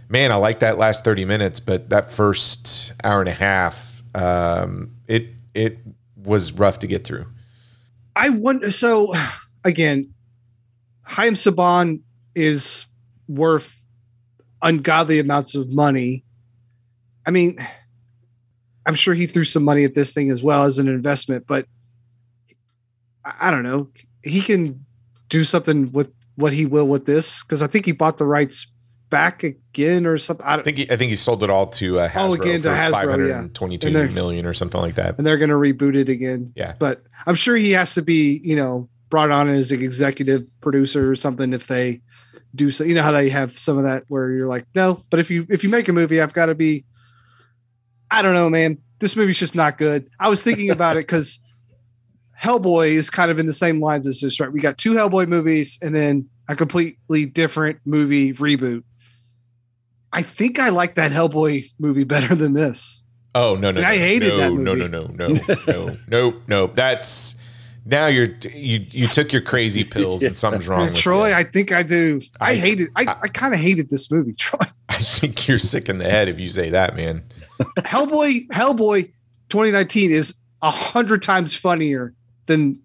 man, I like that last 30 minutes, but that first hour and a half, um, it it was rough to get through. I wonder. So again, Haim Saban is worth ungodly amounts of money. I mean, I'm sure he threw some money at this thing as well as an investment, but I, don't know. He can do something with what he will with this because I think he bought the rights back again or something. I, I think he, I think he sold it all to uh, Hasbro Oh, again, to for Hasbro, yeah. 522 And they're- million or something like that. and they're going to reboot it again. Yeah. But I'm sure he has to be, you know, brought on as an executive producer or something if they do so. You know how they have some of that where you're like, no, but if you if you make a movie, I've got to be. I don't know, man. This movie's just not good. I was thinking about it because Hellboy is kind of in the same lines as this, right? We got two Hellboy movies and then a completely different movie reboot. I think I like that Hellboy movie better than this. Oh no no! And I hated no, that No movie. no no no no no no. That's now you're you you took your crazy pills and something's wrong. with Troy, you. I think I do. I, I- hated. I, I- I, kind of hated this movie. Troy, I think you're sick in the head if you say that, man. Hellboy, Hellboy, 2019 is a hundred times funnier than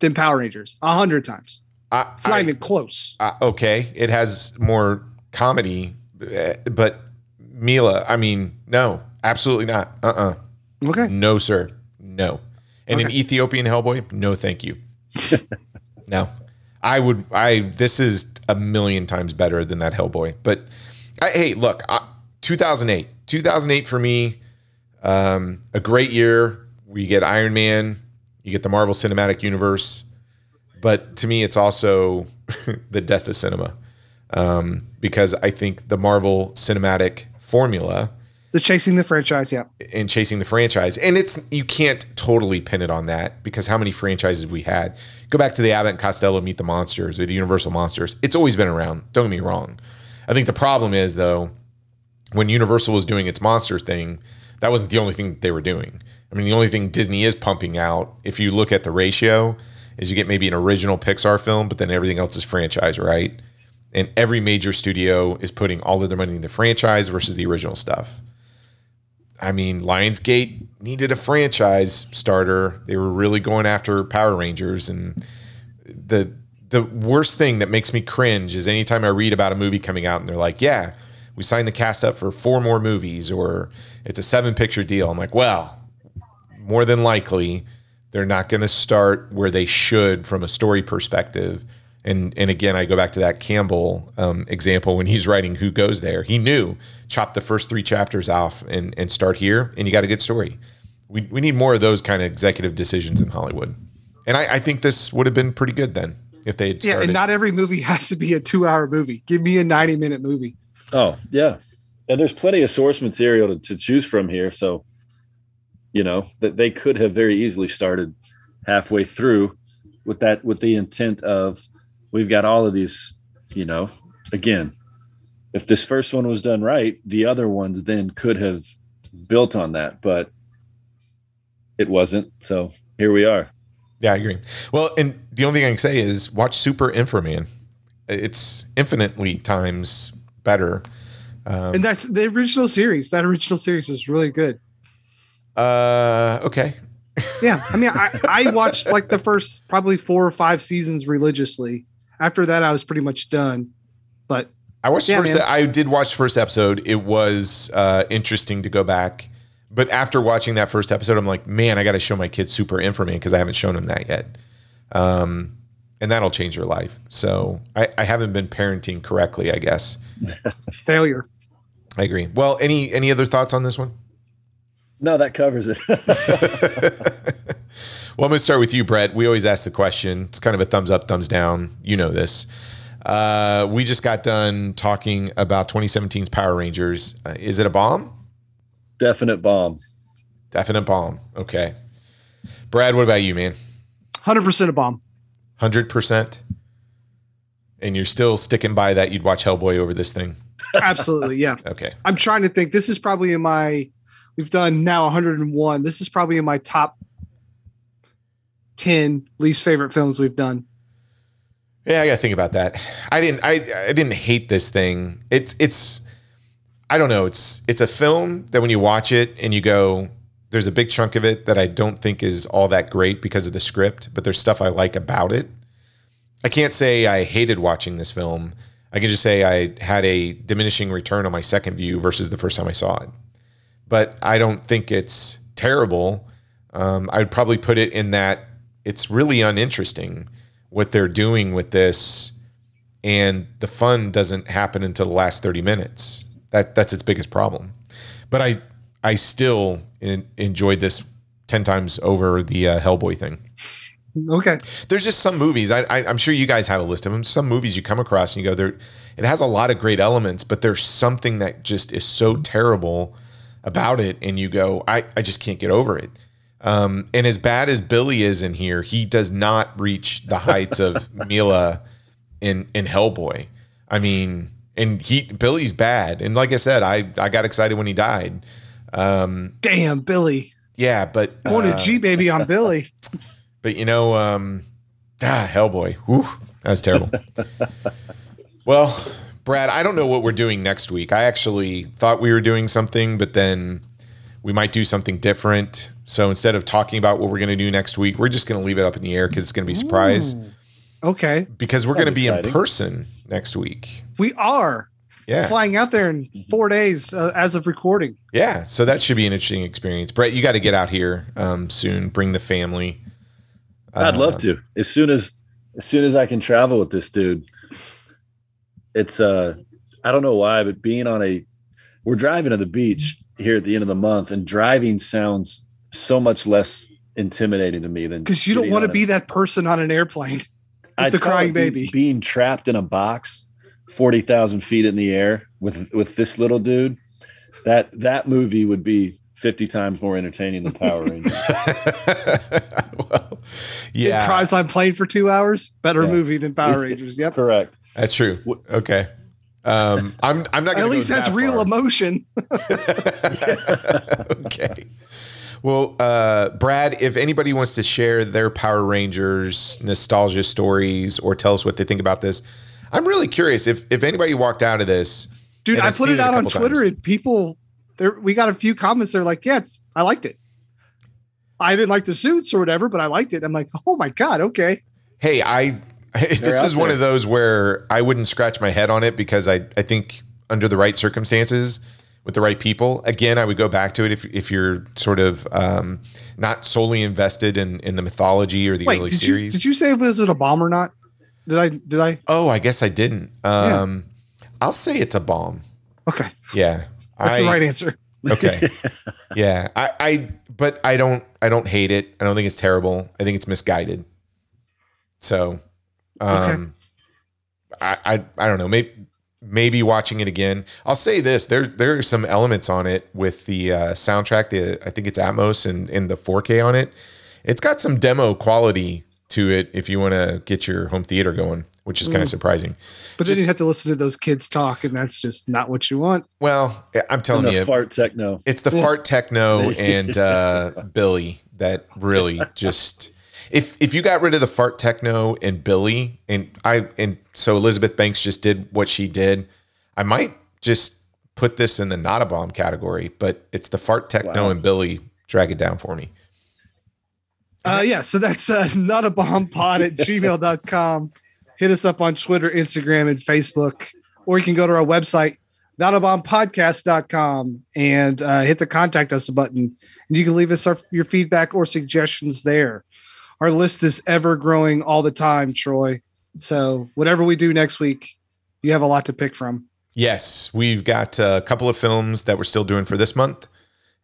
than Power Rangers. A hundred times. I, It's not I- even close. uh, okay, it has more comedy, eh, but Milla, I mean, no, absolutely not. Uh uh Okay. No, sir. No. And an Ethiopian Hellboy? No, thank you. no. I would, I, this is a million times better than that Hellboy. But I, hey, look, I, 2008. 2008 for me, um, a great year. We get Iron Man, you get the Marvel Cinematic Universe. But to me, it's also the death of cinema. Um, because I think the Marvel Cinematic formula, The chasing the franchise. Yeah. and chasing the franchise. And it's you can't totally pin it on that because how many franchises we had? Go back to the Abbott and Costello Meet the Monsters or the Universal Monsters. It's always been around. Don't get me wrong. I think the problem is though, when Universal was doing its monster thing, that wasn't the only thing they were doing. I mean, the only thing Disney is pumping out, if you look at the ratio, is you get maybe an original Pixar film, but then everything else is franchise, right? And every major studio is putting all of their money in the franchise versus the original stuff. I mean, Lionsgate needed a franchise starter. They were really going after Power Rangers, and the the worst thing that makes me cringe is anytime I read about a movie coming out and they're like, "Yeah, we signed the cast up for four more movies," or it's a seven picture deal. I'm like, well, more than likely they're not going to start where they should from a story perspective. And and again, I go back to that Campbell um, example when he's writing Who Goes There. He knew chop the first three chapters off and and start here, and you got a good story. We we need more of those kind of executive decisions in Hollywood. And I, I think this would have been pretty good then if they had Yeah. And not every movie has to be a two hour movie. Give me a 90 minute movie. Oh, yeah. And there's plenty of source material to, to choose from here. So, you know, that they could have very easily started halfway through with that, with the intent of we've got all of these, you know, again, if this first one was done right, the other ones then could have built on that, but it wasn't. So here we are. Yeah, I agree. Well, and the only thing I can say is watch Super Inframan. It's infinitely times better. Um, And that's the original series. That original series is really good. uh, okay. Yeah. I mean, I, I watched like the first probably four or five seasons religiously. After that, I was pretty much done. But I watched the Yeah, first. man. I did watch the first episode. It was uh, interesting to go back, but after watching that first episode, I'm like, man, I got to show my kids Super Inframan because I haven't shown them that yet, um, and that'll change your life. So I, I haven't been parenting correctly, I guess. failure. I agree. Well, any any other thoughts on this one? No, that covers it. Well, I'm going to start with you, Brett. We always ask the question. It's kind of a thumbs up, thumbs down. You know this. Uh, we just got done talking about 2017's Power Rangers. Uh, is it a bomb? Definite bomb. Definite bomb. Okay. Brad, what about you, man? 100% a bomb. 100%? And you're still sticking by that you'd watch Hellboy over this thing? Absolutely. Yeah. Okay. I'm trying to think. This is probably in my, we've done now 101. This is probably in my top 10 least favorite films we've done. Yeah, I got to think about that. I didn't I I didn't hate this thing. It's it's I don't know. It's it's a film that when you watch it and you go, there's a big chunk of it that I don't think is all that great because of the script, but there's stuff I like about it. I can't say I hated watching this film. I can just say I had a diminishing return on my second view versus the first time I saw it. But I don't think it's terrible. Um, I'd probably put it in that it's really uninteresting what they're doing with this, and the fun doesn't happen until the last 30 minutes. That that's its biggest problem. But I I still in, enjoyed this 10 times over the uh, Hellboy thing. Okay. there's just some movies I, I i'm sure you guys have a list of them some movies you come across and you go there it has a lot of great elements but there's something that just is so terrible about it and you go i, I just can't get over it. Um, and as bad as billy is in here he does not reach the heights of milla in in hellboy. I mean and he billy's bad. And like i said i i got excited when he died um Damn, Billy. yeah but I wanted uh, G baby on Billy. but you know, um, ah, Hellboy. Whew, that was terrible. well, Brad, I don't know what we're doing next week. I actually thought we were doing something, but then we might do something different. So instead of talking about what we're going to do next week, we're just going to leave it up in the air because it's going to be a surprise. Okay. Because we're going to That's be in person next week. We are Yeah. flying out there in four days uh, as of recording. Yeah. So that should be an interesting experience. Brett, you got to get out here um, soon. Bring the family. I'd Uh, love to. As soon as as soon as I can travel with this dude. It's uh I don't know why, but being on a we're driving to the beach here at the end of the month, and driving sounds so much less intimidating to me than Because you don't want to be that person on an airplane. I'd the crying it be- baby. being trapped in a box, forty thousand feet in the air with with this little dude. That that movie would be fifty times more entertaining than Power Rangers. well, It yeah. cries on plane for two hours. Better Yeah. movie than Power Rangers. Yep. Correct. That's true. Okay. Um, I'm I'm not At going to least has real emotion. okay. Well, uh, Brad, if anybody wants to share their Power Rangers nostalgia stories or tell us what they think about this, I'm really curious. If if anybody walked out of this, Dude, I put seen it it out on Twitter times. and people there we got a few comments. They're like, yeah, I liked it. I didn't like the suits or whatever, but I liked it. I'm like, oh my God, okay. hey, I this out is one of those where I wouldn't scratch my head on it because I I think under the right circumstances with the right people, again, I would go back to it if if you're sort of um, not solely invested in in the mythology or the Wait, early did you, series. did you say was it a bomb or not? Did I did I oh, I guess I didn't. Um, I'll say it's a bomb. okay. Yeah, That's I, the right answer. Okay. yeah, I, I, but I don't, I don't hate it. I don't think it's terrible. I think it's misguided. So, um, I, I, I don't know. Maybe, maybe watching it again. I'll say this: there, there are some elements on it with the uh, soundtrack. The I think it's Atmos and and the 4K on it. It's got some demo quality to it if you want to get your home theater going, which is kind of Mm. surprising. But then you have to listen to those kids talk, and that's just not what you want. Well, I'm And telling the you, fart techno. It's the fart techno and uh, Billy that really just. If if you got rid of the fart techno and Billy and I and so Elizabeth Banks just did what she did, I might just put this in the not a bomb category. But it's the fart techno Wow. and Billy drag it down for me. Uh, yeah, so that's uh, not a bomb pod at gmail.com. Hit us up on Twitter, Instagram, and Facebook, or you can go to our website, notabombpodcast.com, and uh, hit the contact us button. And you can leave us our, your feedback or suggestions there. Our list is ever growing all the time, Troy. So, whatever we do next week, you have a lot to pick from. Yes, we've got a couple of films that we're still doing for this month,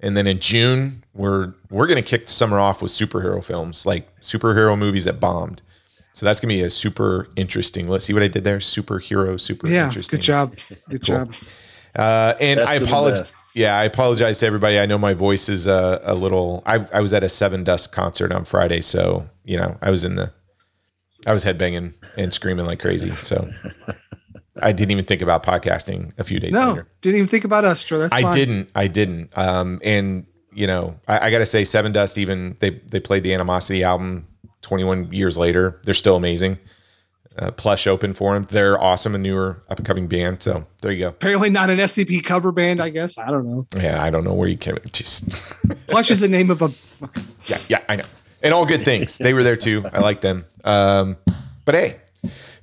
and then in June we're we're gonna kick the summer off with superhero films, like superhero movies that bombed. So that's gonna be a super interesting. Let's see what I did there. Superhero, super Yeah, interesting. good job. Good Cool. job. Uh, and Best I apologize. Yeah, I apologize to everybody. I know my voice is a, a little. I, I was at a Sevendust concert on Friday, so you know I was in the. I was headbanging and screaming like crazy. So I didn't even think about podcasting a few days ago. No, later. didn't even think about us, Troy. That's I fine. didn't. I didn't. Um, and you know, I, I got to say, Sevendust. Even they they played the Animosity album 21 years later. They're still amazing. uh, plush open for them. They're awesome, a newer up and coming band. So there you go. Apparently not an SCP cover band, I guess. I don't know. Yeah, I don't know where you came. Just Plush is the name of a. yeah, yeah, I know. And all good things. They were there too. I like them. Um, but hey,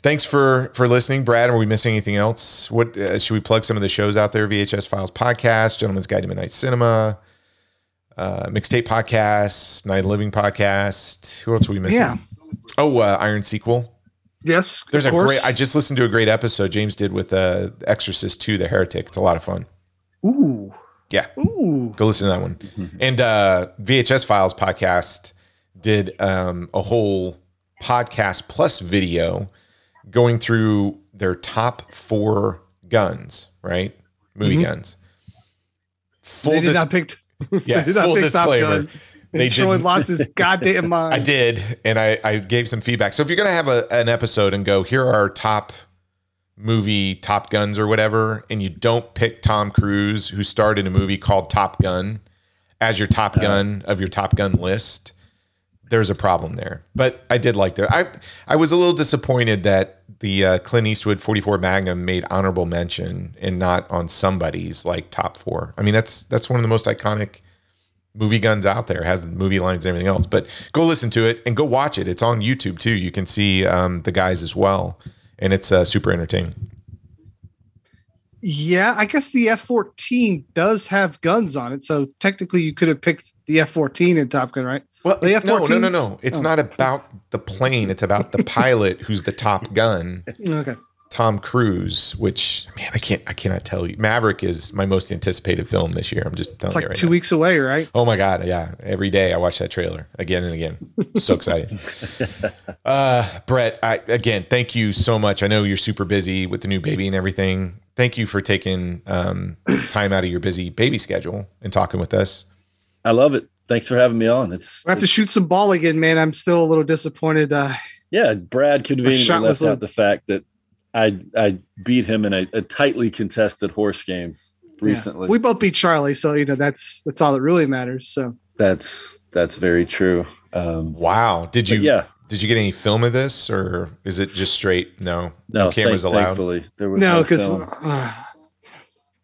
thanks for for listening, Brad. Are we missing anything else? What uh, should we plug some of the shows out there? VHS Files podcast, Gentleman's Guide to Midnight Cinema, uh, Mixtape podcast, Night of Living podcast. Who else are we missing? Yeah. Oh, uh, Iron Sequel. Yes. There's a course. great. I just listened to a great episode James did with uh, Exorcist 2, The Heretic. It's a lot of fun. Ooh. Yeah. Ooh. Go listen to that one. And uh, VHS Files podcast did um, a whole podcast plus video going through their top four guns, right? Movie mm-hmm. guns. Full They did dis- not pick. yeah, they did not full disclaimer. Gun. They Troy lost his goddamn mind. I did, and I, I gave some feedback. So if you're gonna have a, an episode and go, here are our top movie Top Guns or whatever, and you don't pick Tom Cruise, who starred in a movie called Top Gun, as your Top Gun of your Top Gun list, there's a problem there. But I did like to. I I was a little disappointed that the uh, Clint Eastwood 44 Magnum made honorable mention and not on somebody's like top four. I mean, that's that's one of the most iconic movie guns out there. It has the movie lines and everything else. But go listen to it and go watch it. It's on YouTube too. You can see um, the guys as well, and it's uh, super entertaining. Yeah, I guess the F fourteen does have guns on it, so technically you could have picked the F fourteen in Top Gun, right? Well, The it's- no, no, no, no. It's Oh. not about the plane. It's about the pilot who's the top gun, Okay. Tom Cruise. Which man, I can't, I cannot tell you. Maverick is my most anticipated film this year. I'm just telling It's you like right two now. weeks away, right? Oh my god, yeah! Every day I watch that trailer again and again. So excited. uh, Brett, I, again, thank you so much. I know you're super busy with the new baby and everything. Thank you for taking um, time out of your busy baby schedule and talking with us. I love it. Thanks for having me on. It's I have to shoot some ball again, man. I'm still a little disappointed. Uh, Yeah, Brad conveniently shot was left out the fact that I I beat him in a, a tightly contested horse game yeah. recently. we both beat Charlie, so you know that's that's all that really matters. So that's that's very true. Um, Wow, did you? yeah, Did you get any film of this, or is it just straight? No, no, cameras thank- allowed. Thankfully, there was no, no because uh,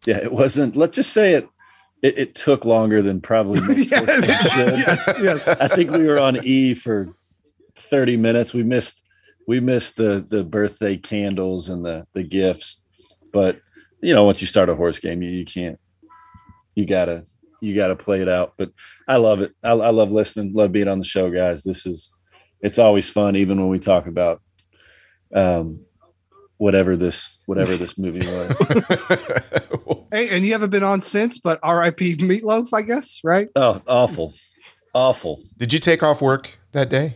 yeah, it wasn't. Let's just say it. It, it took longer than probably most yeah, should. yes, yes. I think we were on E for 30 minutes. We missed we missed the the birthday candles and the the gifts. But you know, once you start a horse game, you, you can't you gotta you gotta play it out. But I love it. I, I love listening, love being on the show, guys. This is it's always fun, even when we talk about um whatever this whatever this movie was. Hey, and you haven't been on since, but R.I.P. Meatloaf, I guess, right? oh, awful. Awful. did you take off work that day?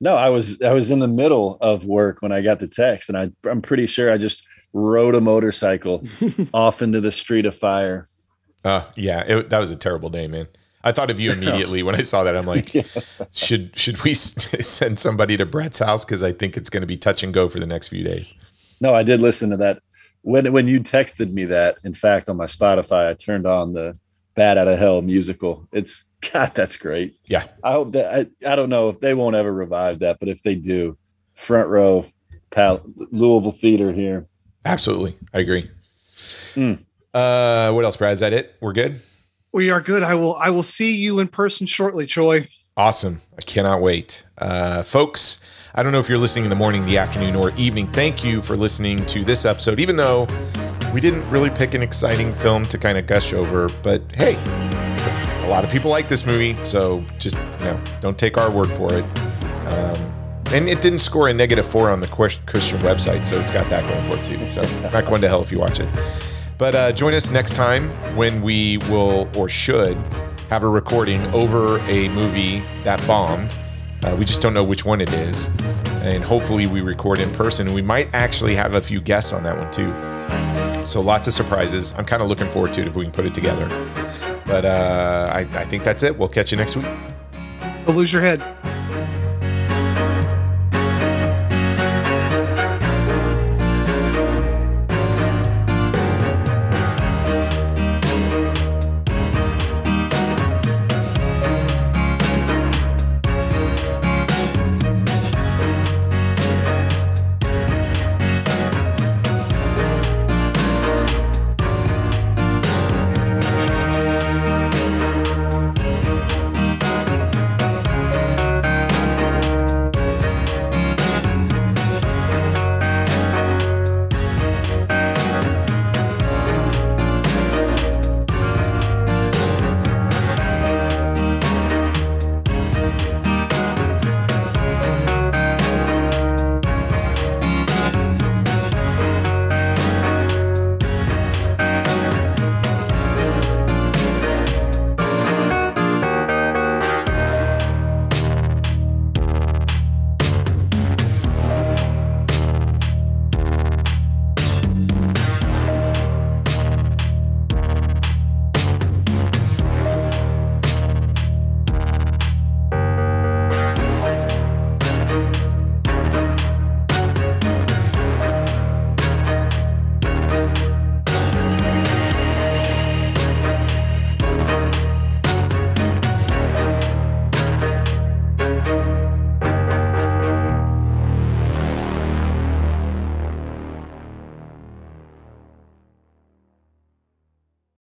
No, I was I was in the middle of work when I got the text, and I I'm pretty sure I just rode a motorcycle off into the street of fire. Uh, yeah, it, that was a terrible day, man. I thought of you immediately when I saw that. I'm like, should should we send somebody to Brett's house because I think it's going to be touch and go for the next few days. No, I did listen to that when when you texted me that. In fact, on my Spotify, I turned on the "Bat Out of Hell" musical. It's God, that's great. Yeah. I hope that I, I don't know if they won't ever revive that, but if they do, front row, Pal- Louisville Theater here. Absolutely, I agree. Mm. Uh, what else, Brad? Is that it? We're good. We are good. I will. I will see you in person shortly, Troy. Awesome. I cannot wait. Uh, folks, I don't know if you're listening in the morning, the afternoon, or evening. Thank you for listening to this episode, even though we didn't really pick an exciting film to kind of gush over. But hey, a lot of people like this movie, so just you know, don't take our word for it. Um, and it didn't score a negative four on the Christian website, so it's got that going for it too. So not going to hell if you watch it. But uh, join us next time when we will or should have a recording over a movie that bombed. Uh, we just don't know which one it is. And hopefully we record in person. We might actually have a few guests on that one too. So lots of surprises. I'm kind of looking forward to it if we can put it together. But uh, I, I think that's it. We'll catch you next week. Don't lose your head.